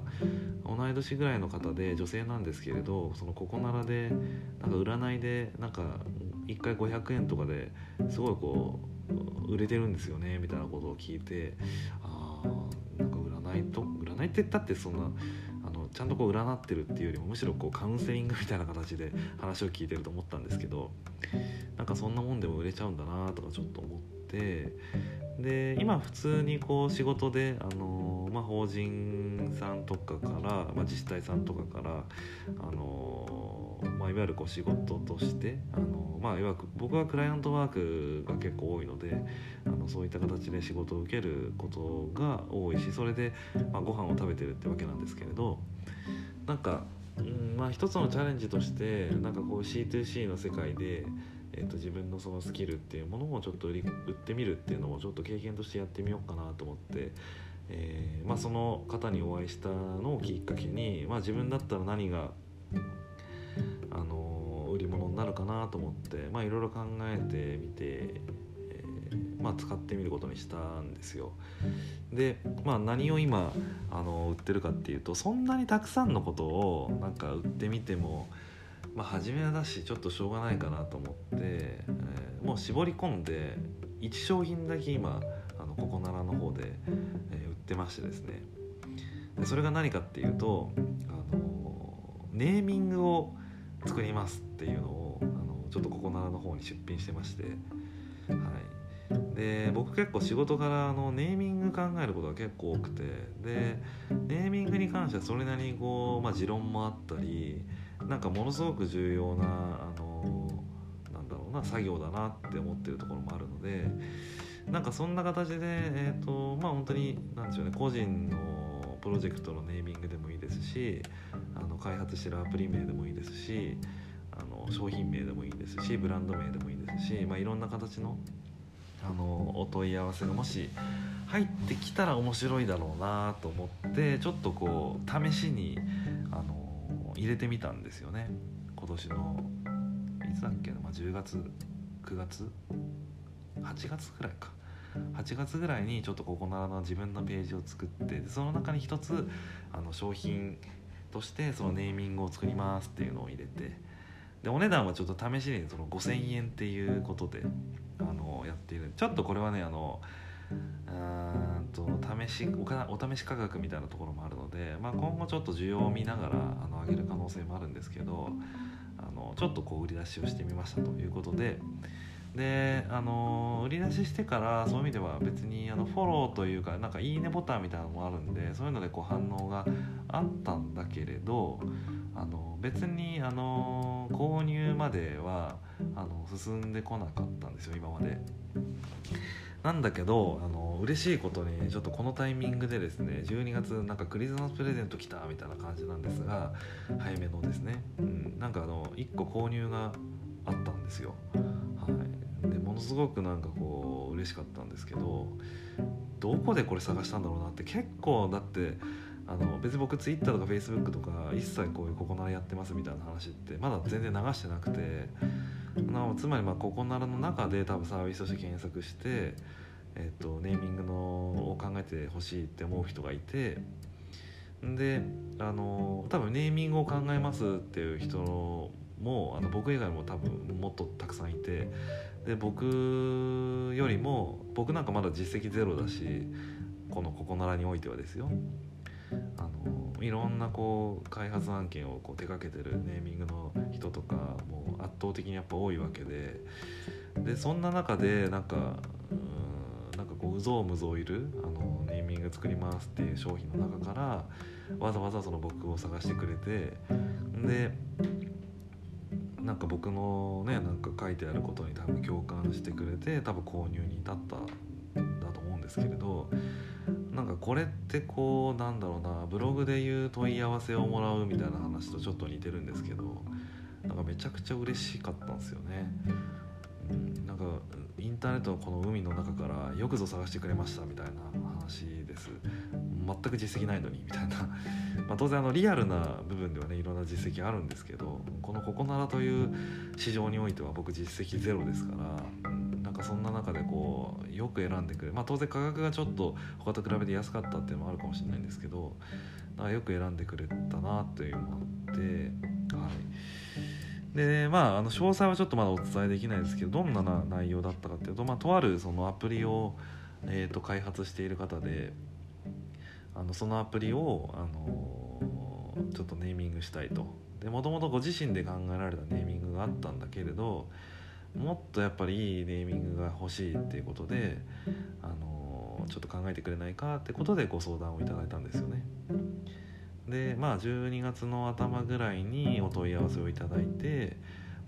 Speaker 1: 同い年ぐらいの方で女性なんですけれどそのここならでなんか占いでなんか1回500円とかですごいこう売れてるんですよねみたいなことを聞いてあなんか占いと占いって言ったってそんなちゃんとこう占ってるっていうよりもむしろこうカウンセリングみたいな形で話を聞いてると思ったんですけどなんかそんなもんでも売れちゃうんだなとかちょっと思ってで今普通にこう仕事で、あのまあ、法人さんとかから、まあ、自治体さんとかから、あのまあ、いわゆるこう仕事として、あのまあ、いわく僕はクライアントワークが結構多いのであのそういった形で仕事を受けることが多いしそれで、まあ、ご飯を食べてるってわけなんですけれどなんか、うんまあ、一つのチャレンジとしてなんかこう C2C の世界でえーと、自分のそのスキルっていうものをちょっと売り売ってみるっていうのもちょっと経験としてやってみようかなと思って、えー、まあ、その方にお会いしたのをきっかけに、まあ、自分だったら何が、あの売り物になるかなと思って、まあ、いろいろ考えてみて、まあ、使ってみることにしたんですよ。で、まあ、何を今あの売ってるかっていうとそんなにたくさんのことをなんか売ってみても、まあ、初めはだしちょっとしょうがないかなと思って、えー、もう絞り込んで1商品だけ今あのここならの方で、えー、売ってましてですねでそれが何かっていうと、あのネーミングを作りますっていうのをあのちょっとここならの方に出品してまして、はい、で僕結構仕事からあのネーミング考えることが結構多くてでネーミングに関してはそれなりにこう、まあ、持論もあったりなんかものすごく重要なあのなんだろうな作業だなって思ってるところもあるのでなんかそんな形でえっ、ー、とまあ本当に何でしょうね個人のプロジェクトのネーミングでもいいですしあの開発してるアプリ名でもいいですしあの商品名でもいいですしブランド名でもいいですし、まあ、いろんな形のあのお問い合わせがもし入ってきたら面白いだろうなと思ってちょっとこう試しにあの入れてみたんですよね。今年のいつだっけな、まあ、10月9月？8月ぐらいか。8月ぐらいにちょっとここならの自分のページを作ってその中に一つあの商品としてそのネーミングを作りますっていうのを入れてでお値段はちょっと試しにその5000円っていうことであのやっているちょっとこれはねあのうんと試しお試し価格みたいなところもあるので、まあ、今後ちょっと需要を見ながらあの上げる可能性もあるんですけどあのちょっとこう売り出しをしてみましたということでであの売り出ししてからそういう意味では別にあのフォローというかなんかいいねボタンみたいなのもあるんでそういうのでこう反応があったんだけれどあの別にあの購入まではあの進んでこなかったんですよ今まで。なんだけどあの嬉しいことにちょっとこのタイミングでですね12月なんかクリスマスプレゼント来たみたいな感じなんですが早めのですね、うん、なんかあの1個購入があったんですよ。はいでものすごくなんかこう嬉しかったんですけどどこでこれ探したんだろうなって結構だってあの別に僕 Twitter とか Facebook とか一切こういうココナラやってますみたいな話ってまだ全然流してなくてなつまりまあココナラの中で多分サービスとして検索して、えー、とネーミングのを考えてほしいって思う人がいてであの多分ネーミングを考えますっていう人もあの僕以外も多分もっとたくさんいてで僕よりも僕なんかまだ実績ゼロだしこのここならにおいてはですよ。あのいろんなこう開発案件をこう手掛けてるネーミングの人とかも圧倒的にやっぱ多いわけででそんな中でなんかうんなんかこううぞうむぞういるあのネーミング作りますっていう商品の中からわざわざその僕を探してくれてでなんか僕のねなんか書いてあることに多分共感してくれて多分購入に至ったんだと思うんですけれどなんかこれってこうなんだろうなブログでいう問い合わせをもらうみたいな話とちょっと似てるんですけどなんかめちゃくちゃ嬉しかったんですよね。うん、なんかインターネットのこの海の中からよくぞ探してくれましたみたいな話です全く実績ないのにみたいな *laughs* ま当然あのリアルな部分ではねいろんな実績あるんですけどこのココナラという市場においては僕実績ゼロですから、かそんな中でこうよく選んでくれまあ当然価格がちょっと他と比べて安かったっていうのもあるかもしれないんですけどなんかよく選んでくれたなというのがあってはい。でまああの詳細はちょっとまだお伝えできないですけどどんな内容だったかっていうと、まあ、とあるそのアプリを、えー、と開発している方であのそのアプリを、あのー、ちょっとネーミングしたいと。もともとご自身で考えられたネーミングがあったんだけれどもっとやっぱりいいネーミングが欲しいっていうことで、あの、ちょっと考えてくれないかってことでご相談をいただいたんですよね。でまあ12月の頭ぐらいにお問い合わせをいただいて、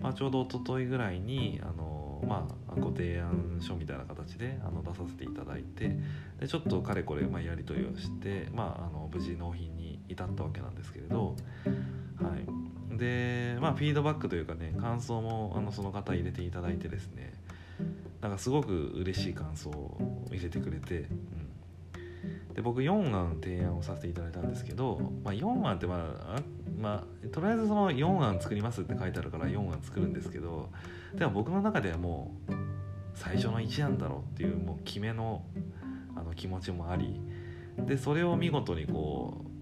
Speaker 1: まあ、ちょうど一昨日ぐらいに、あのまあ、ご提案書みたいな形であの出させていただいてでちょっとかれこれ、まあ、やり取りをして、まあ、あの無事納品に至ったわけなんですけれど、はい、でまあフィードバックというかね感想もあのその方入れていただいてですね。なんかすごく嬉しい感想を入れてくれて、うん、で僕4案提案をさせていただいたんですけど、まあ、4案ってまあまあとりあえずその4案作りますって書いてあるから4案作るんですけどでも僕の中ではもう最初の1なんだろうっていうもう決めのあの気持ちもありでそれを見事にこう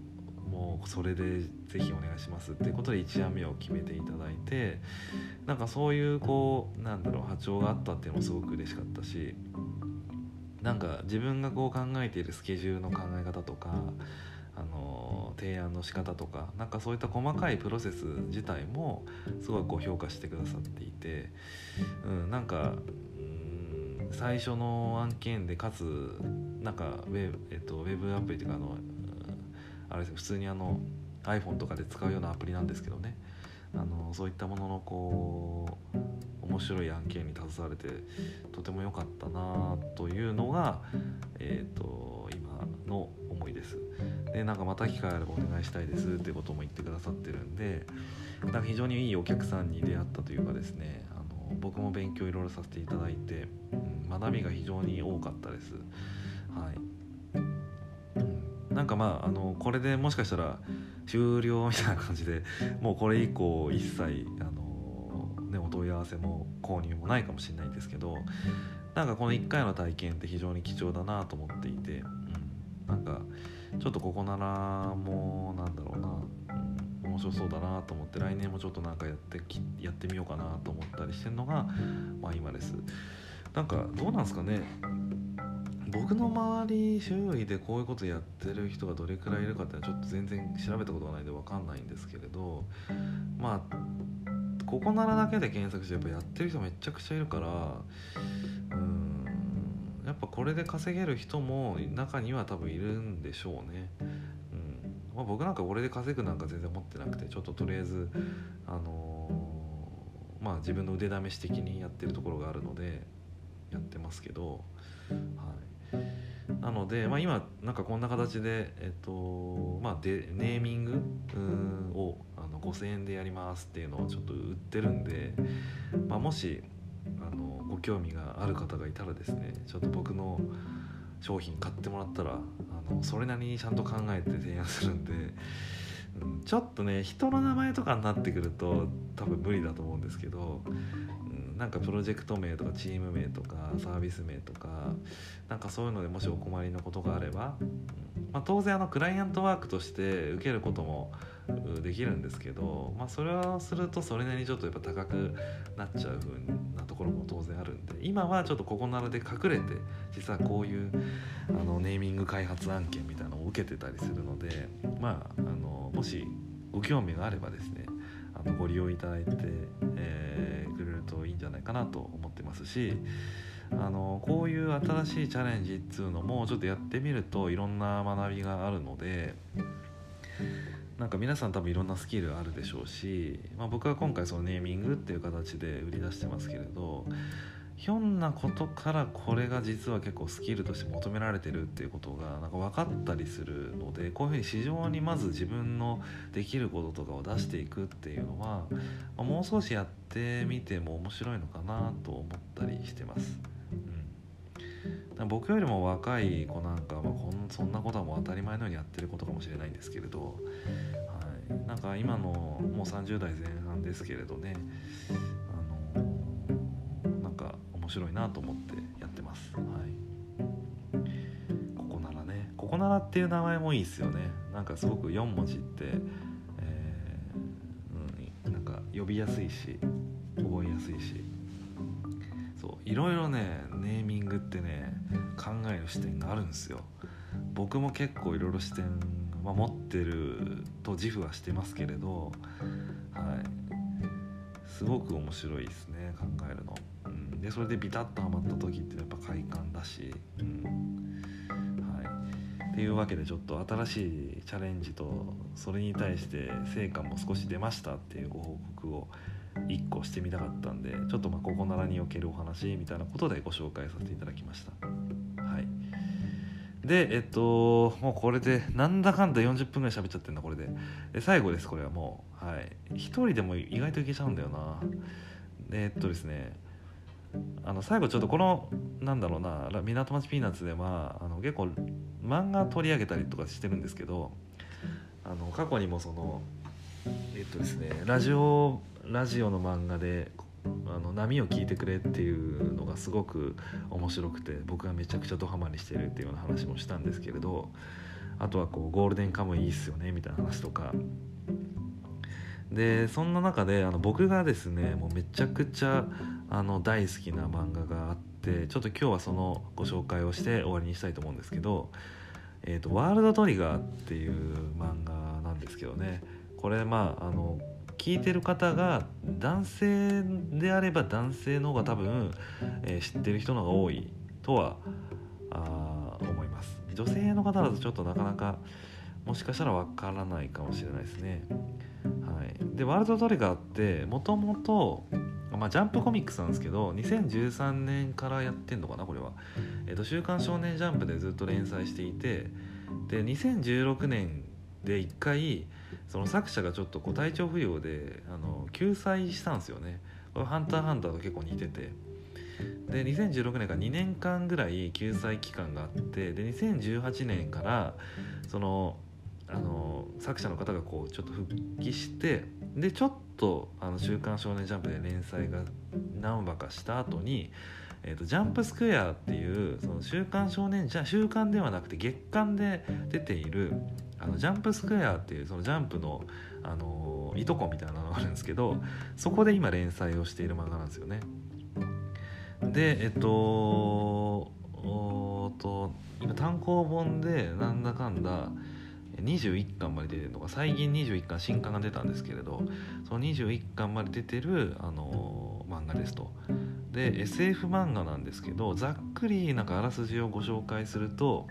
Speaker 1: もうそれでぜひお願いしますっていうことで1案目を決めていただいてなんかそういうこうなんだろう波長があったっていうのもすごく嬉しかったしなんか自分がこう考えているスケジュールの考え方とかあの提案の仕方とかなんかそういった細かいプロセス自体もすごいこう評価してくださっていて、うん、なんか最初の案件でかつなんかウェブ,、えっと、ウェブアプリというかあのあれです普通にあの iPhone とかで使うようなアプリなんですけどねあのそういったもののこう面白い案件に携われてとても良かったなというのが、えーと、今の思いです。でなんかまた機会あればお願いしたいですってことも言ってくださってるんでなんか非常にいいお客さんに出会ったというかですねあの僕も勉強いろいろさせていただいて、うん、学びが非常に多かったです。はいなんかまああのこれでもしかしたら終了みたいな感じでもうこれ以降一切あの、ね、お問い合わせも購入もないかもしれないんですけどなんかこの1回の体験って非常に貴重だなと思っていて、うん、なんかちょっとここならもうなんだろうな、面白そうだなと思って来年もちょっとなんかやってやってみようかなと思ったりしてるのが、まあ、今です。なんかどうなんですかね？僕の周り周囲でこういうことやってる人がどれくらいいるかってちょっと全然調べたことがないんで分かんないんですけれどまあここならだけで検索してやっぱやってる人めちゃくちゃいるからうんやっぱこれで稼げる人も中には多分いるんでしょうね。うんまあ、僕なんかこれで稼ぐなんか全然持ってなくてちょっととりあえずあのー、まあ自分の腕試し的にやってるところがあるのでやってますけど、はい、なので、まあ、今なんかこんな形で、えっとまあ、でネーミング？をあの5,000円でやりますっていうのをちょっと売ってるんで、まあ、もしあのご興味がある方がいたらですねちょっと僕の商品買ってもらったらあのそれなりにちゃんと考えて提案するんで、うん、ちょっとね人の名前とかになってくると多分無理だと思うんですけどなんかプロジェクト名とかチーム名とかサービス名とかなんかそういうのでもしお困りのことがあれば、まあ、当然あのクライアントワークとして受けることもできるんですけど、まあ、それをするとそれなりにちょっとやっぱ高くなっちゃう風なところも当然あるんで今はちょっとここならで隠れて実はこういうあのネーミング開発案件みたいなのを受けてたりするのでまああのもしご興味があればですねご利用いただいて、えー、くれるといいんじゃないかなと思ってますしあのこういう新しいチャレンジっつうのもちょっとやってみるといろんな学びがあるのでなんか皆さん多分いろんなスキルあるでしょうし、まあ、僕は今回そのネーミングっていう形で売り出してますけれどひょんなことからこれが実は結構スキルとして求められてるっていうことがなんか分かったりするのでこういうふうに市場にまず自分のできることとかを出していくっていうのは、もう少しやってみても面白いのかなと思ったりしてます。僕よりも若い子なんかはこんそんなことはもう当たり前のようにやってることかもしれないんですけれど、はい、なんか今のもう30代前半ですけれどね白いなと思ってやってます。はい、ここならね。ここならっていう名前もいいですよね。なんかすごく4文字って、えー、うん、なんか呼びやすいし覚えやすいし。そういろいろねネーミングってね考える視点があるんですよ。僕も結構いろいろ視点は持ってると自負はしてますけれどはい。すごく面白いですね考えるの。でそれでビタッとはまった時ってやっぱ快感だし、うんはい、っていうわけでちょっと新しいチャレンジとそれに対して成果も少し出ましたっていうご報告を1個してみたかったんでちょっとまあここならにおけるお話みたいなことでご紹介させていただきました。はい。でえっともうこれでなんだかんだ40分ぐらい喋っちゃってんだこれで。で最後ですこれはもう。はい。1人でも意外といけちゃうんだよな。えっとですね。あの最後ちょっとこのなんだろうな「港町ピーナッツ」ではあの結構漫画取り上げたりとかしてるんですけどあの過去にもそのえっとですねラジオラジオの漫画であの波を聞いてくれっていうのがすごく面白くて僕がめちゃくちゃドハマりしてるっていうような話もしたんですけれどあとはこうゴールデンカムイいいっすよねみたいな話とかでそんな中であの僕がですねもうめちゃくちゃあの大好きな漫画があってちょっと今日はそのご紹介をして終わりにしたいと思うんですけど「えーと、ワールドトリガー」っていう漫画なんですけどね。これまああの聞いてる方が男性であれば男性の方が多分、えー、知ってる人の方が多いとはあ思います。女性の方だとちょっとなかなかもしかしたらわからないかもしれないですね。はい、でワールドトリガーってもともとまあ、ジャンプコミックスなんですけど2013年からやってんのかなこれは「えーと、週刊少年ジャンプ」でずっと連載していてで2016年で1回その作者がちょっとこう体調不良であの救済したんですよね。これ「ハンターハンター」と結構似てて。で2016年から2年間ぐらい救済期間があってで2018年からそのあの作者の方がこうちょっと復帰してでちょっと「あの週刊少年ジャンプ」で連載が何話かした後にえーと、ジャンプスクエアっていうその週刊少年じゃ週刊ではなくて月刊で出ているあのジャンプスクエアっていうそのジャンプの、あのいとこみたいなのがあるんですけどそこで今連載をしている漫画なんですよね。でえっとと今単行本でなんだかんだ21巻まで出てるのが最近21巻新刊が出たんですけれどその21巻まで出てる、あの漫画ですと。で SF 漫画なんですけどざっくりなんかあらすじをご紹介すると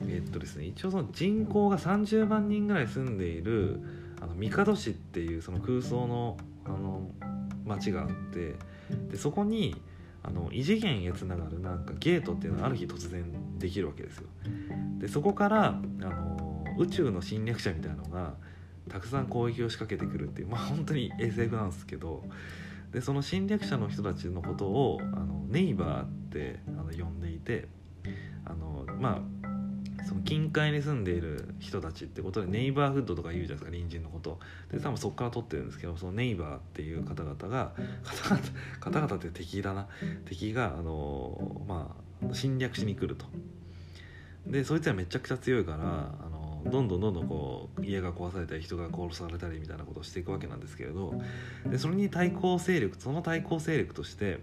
Speaker 1: えっとですね一応その人口が30万人ぐらい住んでいるあの帝市っていうその空想のあの町があってでそこにあの異次元へつながるなんかゲートっていうのがある日突然できるわけですよ。でそこからあの宇宙の侵略者みたいなのがたくさん攻撃を仕掛けてくるっていうまあ本当に SF なんですけどでその侵略者の人たちのことをあのネイバーってあの呼んでいてあのまあその近海に住んでいる人たちってことでネイバーフッドとか言うじゃないですか隣人のこと。で多分そこから取ってるんですけどそのネイバーっていう方々が方々 *laughs* 方々って敵だな。敵があのまあ侵略しに来ると。でそいつはめちゃくちゃ強いからあのどんどんどんどんこう家が壊されたり人が殺されたりみたいなことをしていくわけなんですけれどでそれに対抗勢力その対抗勢力として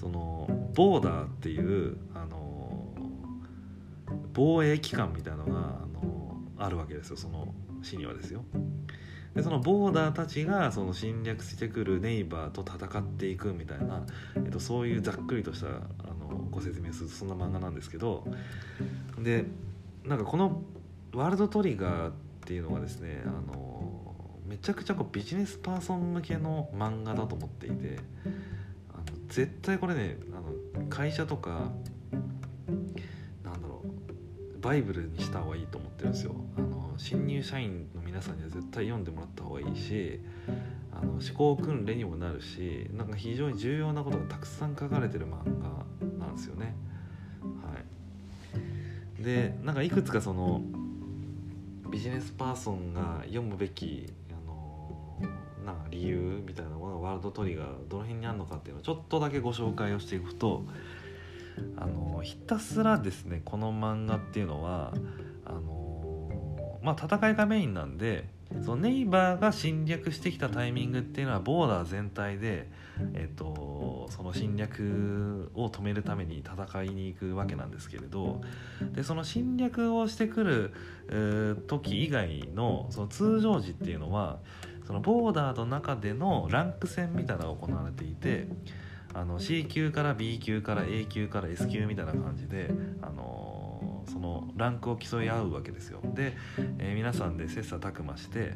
Speaker 1: そのボーダーっていうあの防衛機関みたいなのがあのあるわけですよその市にはですよ。でそのボーダーたちがその侵略してくるネイバーと戦っていくみたいな、えっと、そういうざっくりとしたあのご説明するとそんな漫画なんですけどでなんかこの「ワールドトリガー」っていうのがですねあのめちゃくちゃこうビジネスパーソン向けの漫画だと思っていてあの絶対これねあの会社とかなんだろうバイブルにした方がいいと思ってるんですよあの新入社員の皆さんには絶対読んでもらった方がいいしあの思考訓練にもなるしなんか非常に重要なことがたくさん書かれてる漫画なんですよね。はい、でなんかいくつかそのビジネスパーソンが読むべきあのな理由みたいなものがワールドトリガーどの辺にあるのかっていうのをちょっとだけご紹介をしていくとあのひたすらですねこの漫画っていうのはあのまあ戦いがメインなんでそのネイバーが侵略してきたタイミングっていうのはボーダー全体で、えっと、その侵略を止めるために戦いに行くわけなんですけれどでその侵略をしてくる、時以外のその通常時っていうのはそのボーダーの中でのランク戦みたいなのが行われていてあの C 級から B 級から A 級から S 級みたいな感じで、あのそのランクを競い合うわけですよ。で、えー、皆さんで切磋琢磨して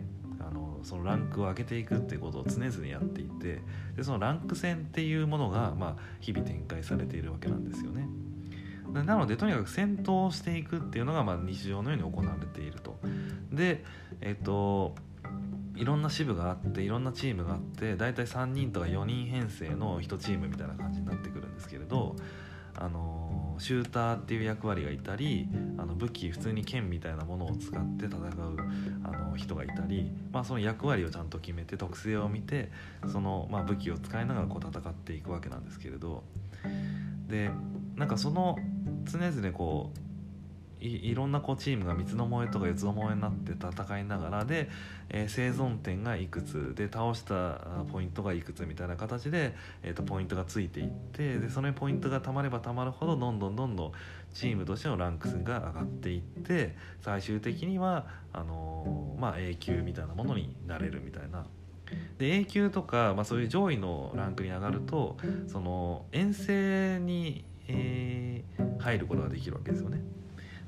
Speaker 1: そのランクを上げていくっていうことを常々やっていてでそのランク戦っていうものが、まあ、日々展開されているわけなんですよね。なのでとにかく戦闘をしていくっていうのがまあ日常のように行われていると。でえっ、といろんな支部があっていろんなチームがあって大体3人とか4人編成の1チームみたいな感じになってくるんですけれどあのシューターっていう役割がいたりあの武器普通に剣みたいなものを使って戦うあの人がいたり、まあ、その役割をちゃんと決めて特性を見てその、まあ、武器を使いながらこう戦っていくわけなんですけれど。でなんかその常々こういろんなこうチームが三つどもえとか四つどもえになって戦いながらで、えー、生存点がいくつで倒したポイントがいくつみたいな形で、えー、とポイントがついていってでそのポイントがたまればたまるほどどんどんどんどんチームとしてのランクが上がっていって最終的にはあのー、まあ、A 級みたいなものになれるみたいな。で A 級とか、まあ、そういう上位のランクに上がるとその遠征に、えー、入ることができるわけですよね。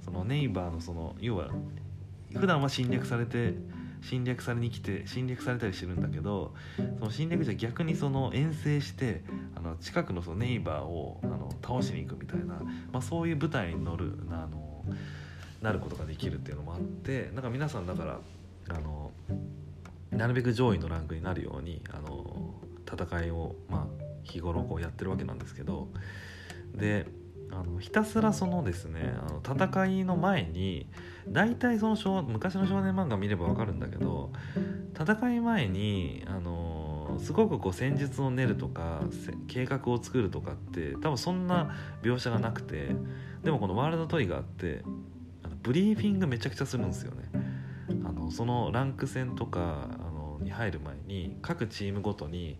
Speaker 1: そのネイバーのその要は普段は侵略されて侵略されに来て侵略されたりしてるんだけどその侵略じゃ逆にその遠征してあの近くのそのネイバーをあの倒しに行くみたいな、まあ、そういう舞台に乗るあのなることができるっていうのもあってなんか皆さんだからあのなるべく上位のランクになるようにあの戦いを、まあ、日頃こうやってるわけなんですけどであのひたすらそのですねあの戦いの前に大体その昔の少年漫画見れば分かるんだけど戦い前にあのすごくこう戦術を練るとか計画を作るとかって多分そんな描写がなくてでもこのワールドトリガーってあのブリーフィングめちゃくちゃするんですよね。あのそのランク戦とかあのに入る前に各チームごとに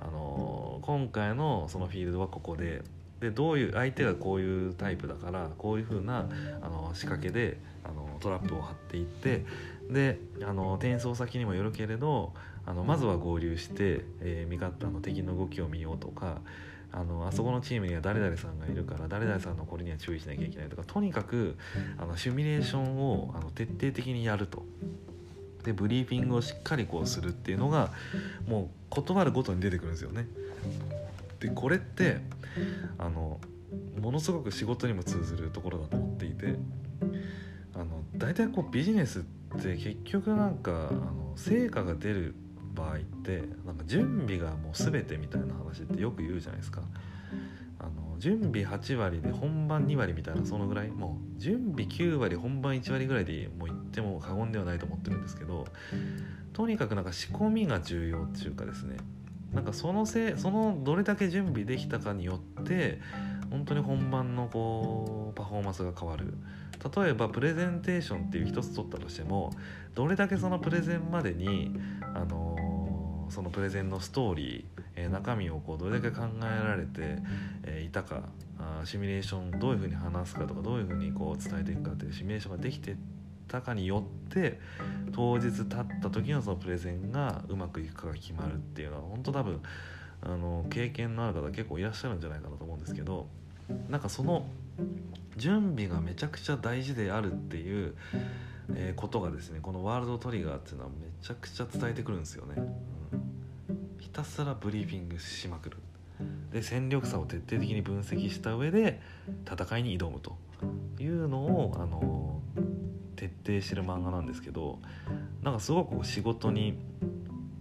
Speaker 1: あの今回のそのフィールドはここででどういう相手がこういうタイプだからこういう風なあな仕掛けであのトラップを張っていってであの転送先にもよるけれどあのまずは合流して、えー、味方の敵の動きを見ようとかあのあそこのチームには誰々さんがいるから誰々さんのこれには注意しなきゃいけないとかとにかくあのシミュレーションをあの徹底的にやると。でブリーフィングをしっかりこうするっていうのがもう断るごとに出てくるんですよね。でこれってあのものすごく仕事にも通ずるところだと思っていてあの大体こうビジネスって結局なんかあの成果が出る場合ってなんか準備がもう全てみたいな話ってよく言うじゃないですか。あの準備8割で本番2割みたいなそのぐらいもう準備9割本番1割ぐらいでもう言っても過言ではないと思ってるんですけどとにかくなんか仕込みが重要っていうかですねなんかそのせいそのどれだけ準備できたかによって本当に本番のこうパフォーマンスが変わる。例えばプレゼンテーションっていう一つ取ったとしてもどれだけそのプレゼンまでに、あのー、そのプレゼンのストーリー、えー、中身をこうどれだけ考えられて、えー、いたかあシミュレーションどういうふうに話すかとかどういうふうにこう伝えていくかっていうシミュレーションができてたかによって当日立った時のそのプレゼンがうまくいくかが決まるっていうのは本当多分あの経験のある方結構いらっしゃるんじゃないかなと思うんですけどなんかその準備がめちゃくちゃ大事であるっていう、えー、ことがですねこのワールドトリガーっていうのはめちゃくちゃ伝えてくるんですよね、うん、ひたすらブリーフィングしまくる。で戦力差を徹底的に分析した上で戦いに挑むというのをあの徹底してる漫画なんですけどなんかすごく仕事に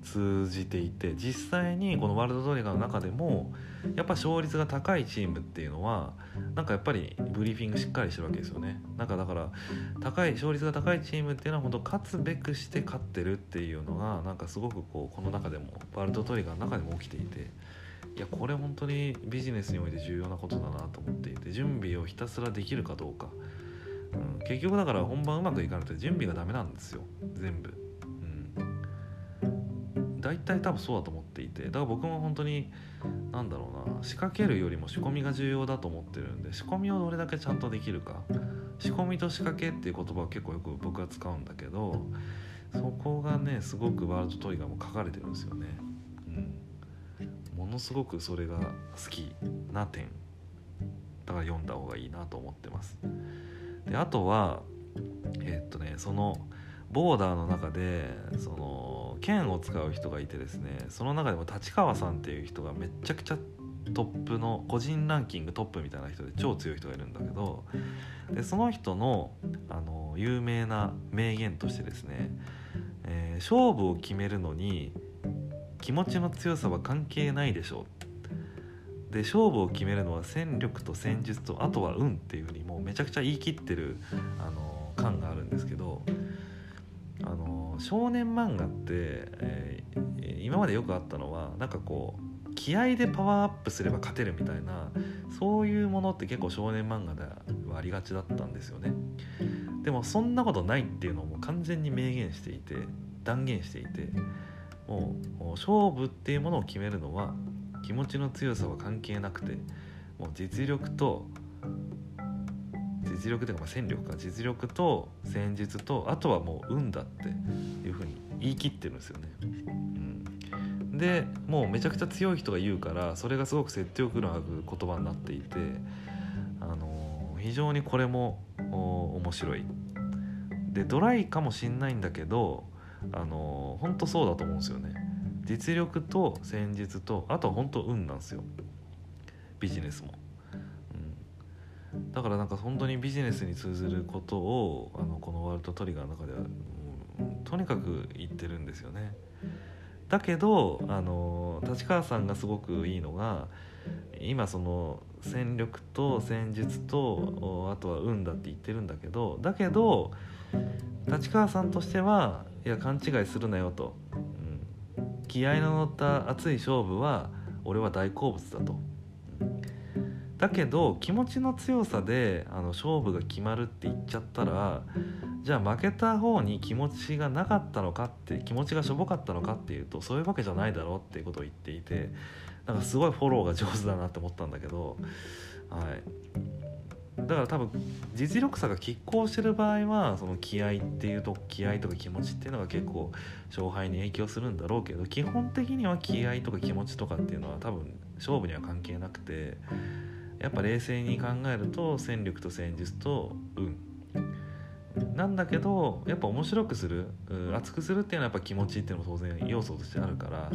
Speaker 1: 通じていて実際にこのワールドトリガーの中でもやっぱ勝率が高いチームっていうのはなんかやっぱりブリーフィングしっかりしてるわけですよね。なんかだから高い勝率が高いチームっていうのは本当勝つべくして勝ってるっていうのがなんかすごくこうこの中でもワールドトリガーの中でも起きていていやこれ本当にビジネスにおいて重要なことだなと思っていて準備をひたすらできるかどうか。うん、結局だから本番うまくいかないと準備がダメなんですよ。全部、うん、大体多分そうだと思っていて。だから僕も本当に何だろうな。仕掛けるよりも仕込みが重要だと思ってるんで仕込みをどれだけちゃんとできるか。仕込みと仕掛けっていう言葉を結構よく僕は使うんだけどそこがねすごくワールドトリガーも書かれてるんですよね、ものすごくそれが好きな点。だから読んだ方がいいなと思ってます。であとはえー、っとねそのボーダーの中でその剣を使う人がいてですねその中でも立川さんっていう人がめちゃくちゃトップの個人ランキングトップみたいな人で超強い人がいるんだけどでその人のあの有名な名言としてですね、えー、勝負を決めるのに気持ちの強さは関係ないでしょうで勝負を決めるのは戦力と戦術とあとは運っていうふうにもうめちゃくちゃ言い切ってるあの感があるんですけどあの少年漫画って、えー、今までよくあったのはなんかこう気合でパワーアップすれば勝てるみたいなそういうものって結構少年漫画ではありがちだったんですよね。でもそんなことないっていうのをもう完全に明言していて断言していてもう勝負っていうものを決めるのは気持ちの強さは関係なくてもう実力と実力というかま戦力か実力と戦術とあとはもう運だっていうふうに言い切ってるんですよね。うん、でもうめちゃくちゃ強い人が言うからそれがすごく説得力のある言葉になっていて、あの非常にこれも面白い。でドライかもしんないんだけどあの本当そうだと思うんですよね。実力と戦術とあとは本当運なんですよ。ビジネスも、うん、だからなんか本当にビジネスに通ずることをあのこのワールドトリガーの中では、うん、とにかく言ってるんですよね。だけどあの立川さんがすごくいいのが今その戦力と戦術とあとは運だって言ってるんだけどだけど立川さんとしてはいや勘違いするなよと、うん、気合の乗った熱い勝負は俺は大好物だと、うん、だけど気持ちの強さであの勝負が決まるって言っちゃったらじゃあ負けた方に気持ちがなかったのかって気持ちがしょぼかったのかっていうとそういうわけじゃないだろうっていうことを言っていてなんかすごいフォローが上手だなって思ったんだけど、はい、だから多分実力差が拮抗してる場合はその気合っていうと気合とか気持ちっていうのが結構勝敗に影響するんだろうけど基本的には気合とか気持ちとかっていうのは多分勝負には関係なくてやっぱ冷静に考えると戦力と戦術と運。なんだけどやっぱ面白くする熱くするっていうのはやっぱ気持ちっていうのも当然要素としてあるから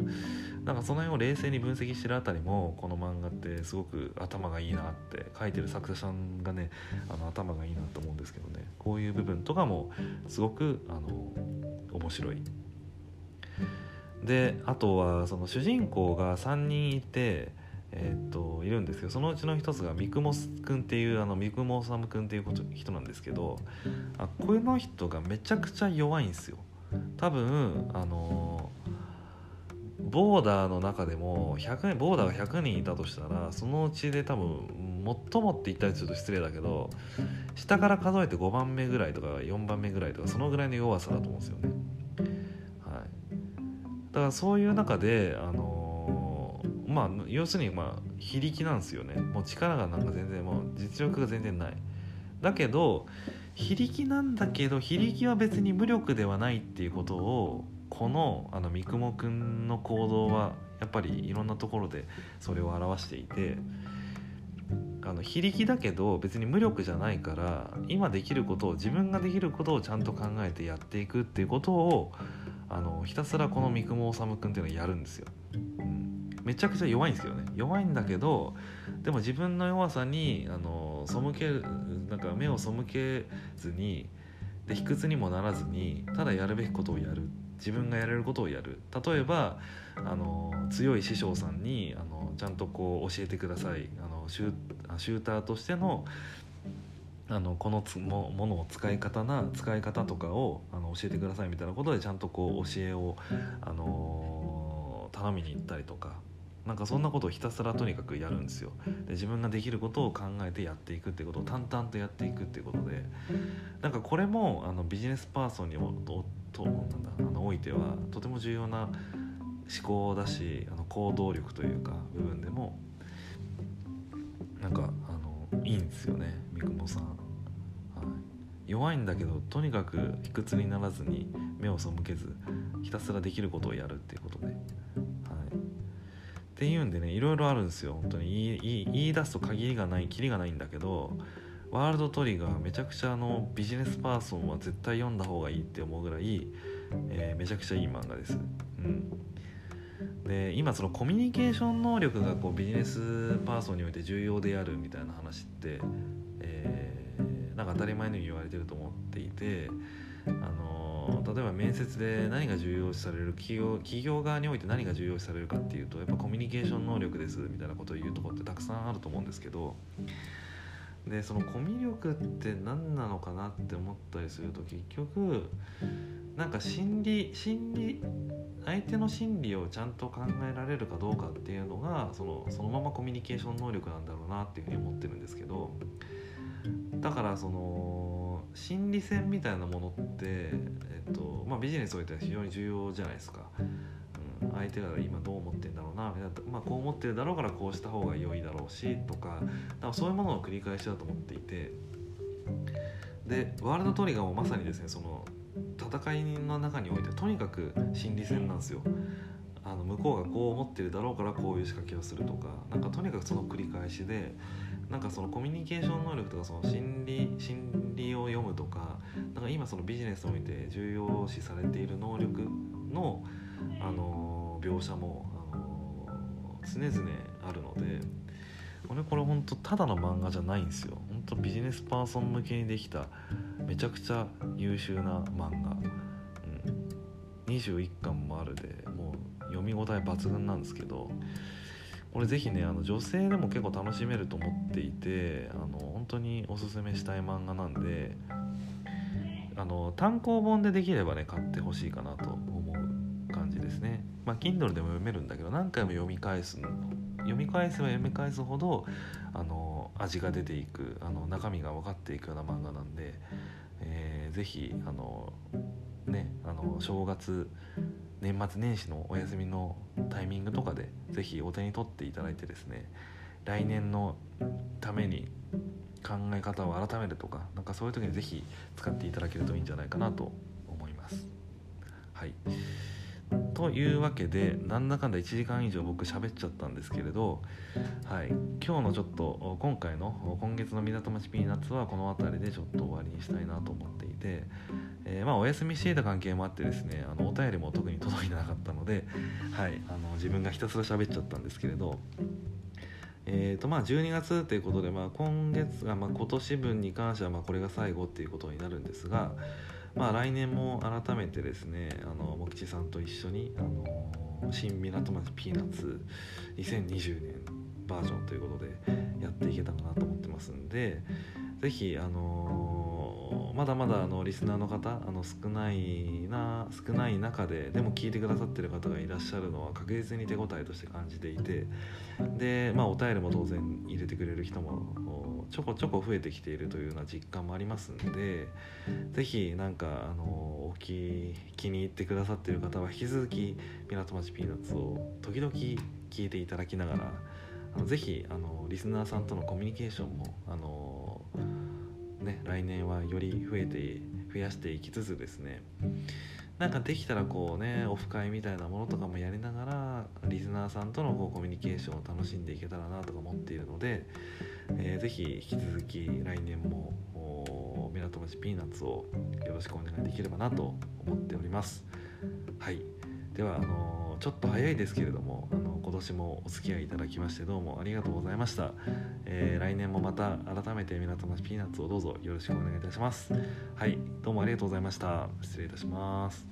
Speaker 1: なんかその辺を冷静に分析してるあたりもこの漫画ってすごく頭がいいなって書いてる作者さんがねあの頭がいいなと思うんですけどねこういう部分とかもすごくあの面白い。であとはその主人公が3人いてえー、っといるんですけどそのうちの一つが三雲くんっていうあの三雲治くんっていう人なんですけどあこの人がめちゃくちゃ弱いんですよ多分あのボーダーの中でも100人ボーダーが100人いたとしたらそのうちで多分最もって言ったりすると失礼だけど下から数えて5番目ぐらいとか4番目ぐらいとかそのぐらいの弱さだと思うんですよね。はい、だからそういう中であのまあ要するにまあ非力なんですよね。もう力がなんか全然もう実力が全然ない。だけど非力なんだけど非力は別に無力ではないっていうことをこのあの三雲くんの行動はやっぱりいろんなところでそれを表していてあの非力だけど別に無力じゃないから今できることを自分ができることをちゃんと考えてやっていくっていうことをあのひたすらこの三雲治くんっていうのはやるんですよ。うん。めちゃくちゃ弱いんですけどね。弱いんだけどでも自分の弱さにあの背けなんか目を背けずにで卑屈にもならずにただやるべきことをやる。自分がやれることをやる。例えばあの強い師匠さんにあのちゃんとこう教えてください。あのシューターとしてのあのこのつもものを使い方な使い方とかをあの教えてくださいみたいなことでちゃんとこう教えを、あの頼みに行ったりとか。なんかそんなことをひたすらとにかくやるんですよ。で自分ができることを考えてやっていくってことを淡々とやっていくっていうことで。なんかこれもあのビジネスパーソンにもとなんだあのおいてはとても重要な思考だしあの行動力というか部分でもなんかあのいいんですよね三雲さん、はい、弱いんだけどとにかく卑屈にならずに目を背けずひたすらできることをやるっていうことで。はい。っていうんでねいろいろあるんですよ。本当に。言い言い出すと限りがないきりがないんだけどワールドトリガーめちゃくちゃあのビジネスパーソンは絶対読んだ方がいいって思うぐらい、えー、めちゃくちゃいい漫画です。うん。で今そのコミュニケーション能力がこうビジネスパーソンにおいて重要であるみたいな話って、えー、なんか当たり前のように言われてると思っていてあの例えば面接で何が重要視される企業企業側において何が重要視されるかっていうとやっぱコミュニケーション能力ですみたいなことを言うとこってたくさんあると思うんですけどでそのコミュ力って何なのかなって思ったりすると結局なんか心理心理相手の心理をちゃんと考えられるかどうかっていうのがそのそのままコミュニケーション能力なんだろうなっていうふうに思ってるんですけどだからその心理戦みたいなものって、えっとまあ、ビジネスにおいては非常に重要じゃないですか。うん、相手が今どう思ってんだろうなまあ、こう思ってるだろうからこうした方が良いだろうしとかかそういうものの繰り返しだと思っていてでワールドトリガーもまさにですねその戦いの中においてとにかく心理戦なんですよ。あの向こうがこう思ってるだろうからこういう仕掛けをするとかなんかとにかくその繰り返しでなんかそのコミュニケーション能力とかその心理心理を読むとかなんか今そのビジネスにおいて重要視されている能力の、あの描写も、あの常々あるのでこれこれ本当ただの漫画じゃないんですよ。本当ビジネスパーソン向けにできためちゃくちゃ優秀な漫画、うん、21巻もあるでもう読み応え抜群なんですけどこれぜひねあの女性でも結構楽しめると思っていてあの本当におすすめしたい漫画なんであの単行本でできればね買ってほしいかなと思う感じですね。まあ Kindle でも読めるんだけど何回も読み返す読み返せば読み返すほどあの味が出ていくあの中身が分かっていくような漫画なんで、えー、ぜひあのねあの正月年末年始のお休みのタイミングとかで是非お手に取っていただいてですね来年のために考え方を改めるとかなんかそういう時に是非使っていただけるといいんじゃないかなと思います。はいというわけでなんだかんだ1時間以上僕喋っちゃったんですけれど、はい、今日のちょっと今回の今月の港町ピーナッツはこの辺りでちょっと終わりにしたいなと思っていて、えー、まあお休みしていた関係もあってですねあのお便りも特に届いてなかったので、はい、あの自分がひたすら喋っちゃったんですけれどえーとまあ、12月ということで、まあ、今月が、まあ、今年分に関してはまあこれが最後っていうことになるんですが、まあ、来年も改めてですねあの茂吉さんと一緒にあの新港町ピーナッツ2020年バージョンということでやっていけたらなと思ってますんで是非あのまだまだあのリスナーの方あの少ないな少ない中ででも聞いてくださってる方がいらっしゃるのは確実に手応えとして感じていてで、まあ、お便りも当然入れてくれる人もちょこちょこ増えてきているというような実感もありますんで是非なんかあのお気気に入ってくださっている方は引き続き「港町ピーナッツ」を時々聞いていただきながらあのぜひあのリスナーさんとのコミュニケーションもあの、ね、来年はより増えて増やしていきつつですねなんかできたらこうねオフ会みたいなものとかもやりながらリスナーさんとのこうコミュニケーションを楽しんでいけたらなとか思っているので、えー、ぜひ引き続き来年も港町ピーナッツをよろしくお願いできればなと思っております。はい。ではあのちょっと早いですけれどもあの今年もお付き合いいただきましてどうもありがとうございました、えー、来年もまた改めて港町ピーナッツをどうぞよろしくお願いいたします。はい。どうもありがとうございました。失礼いたします。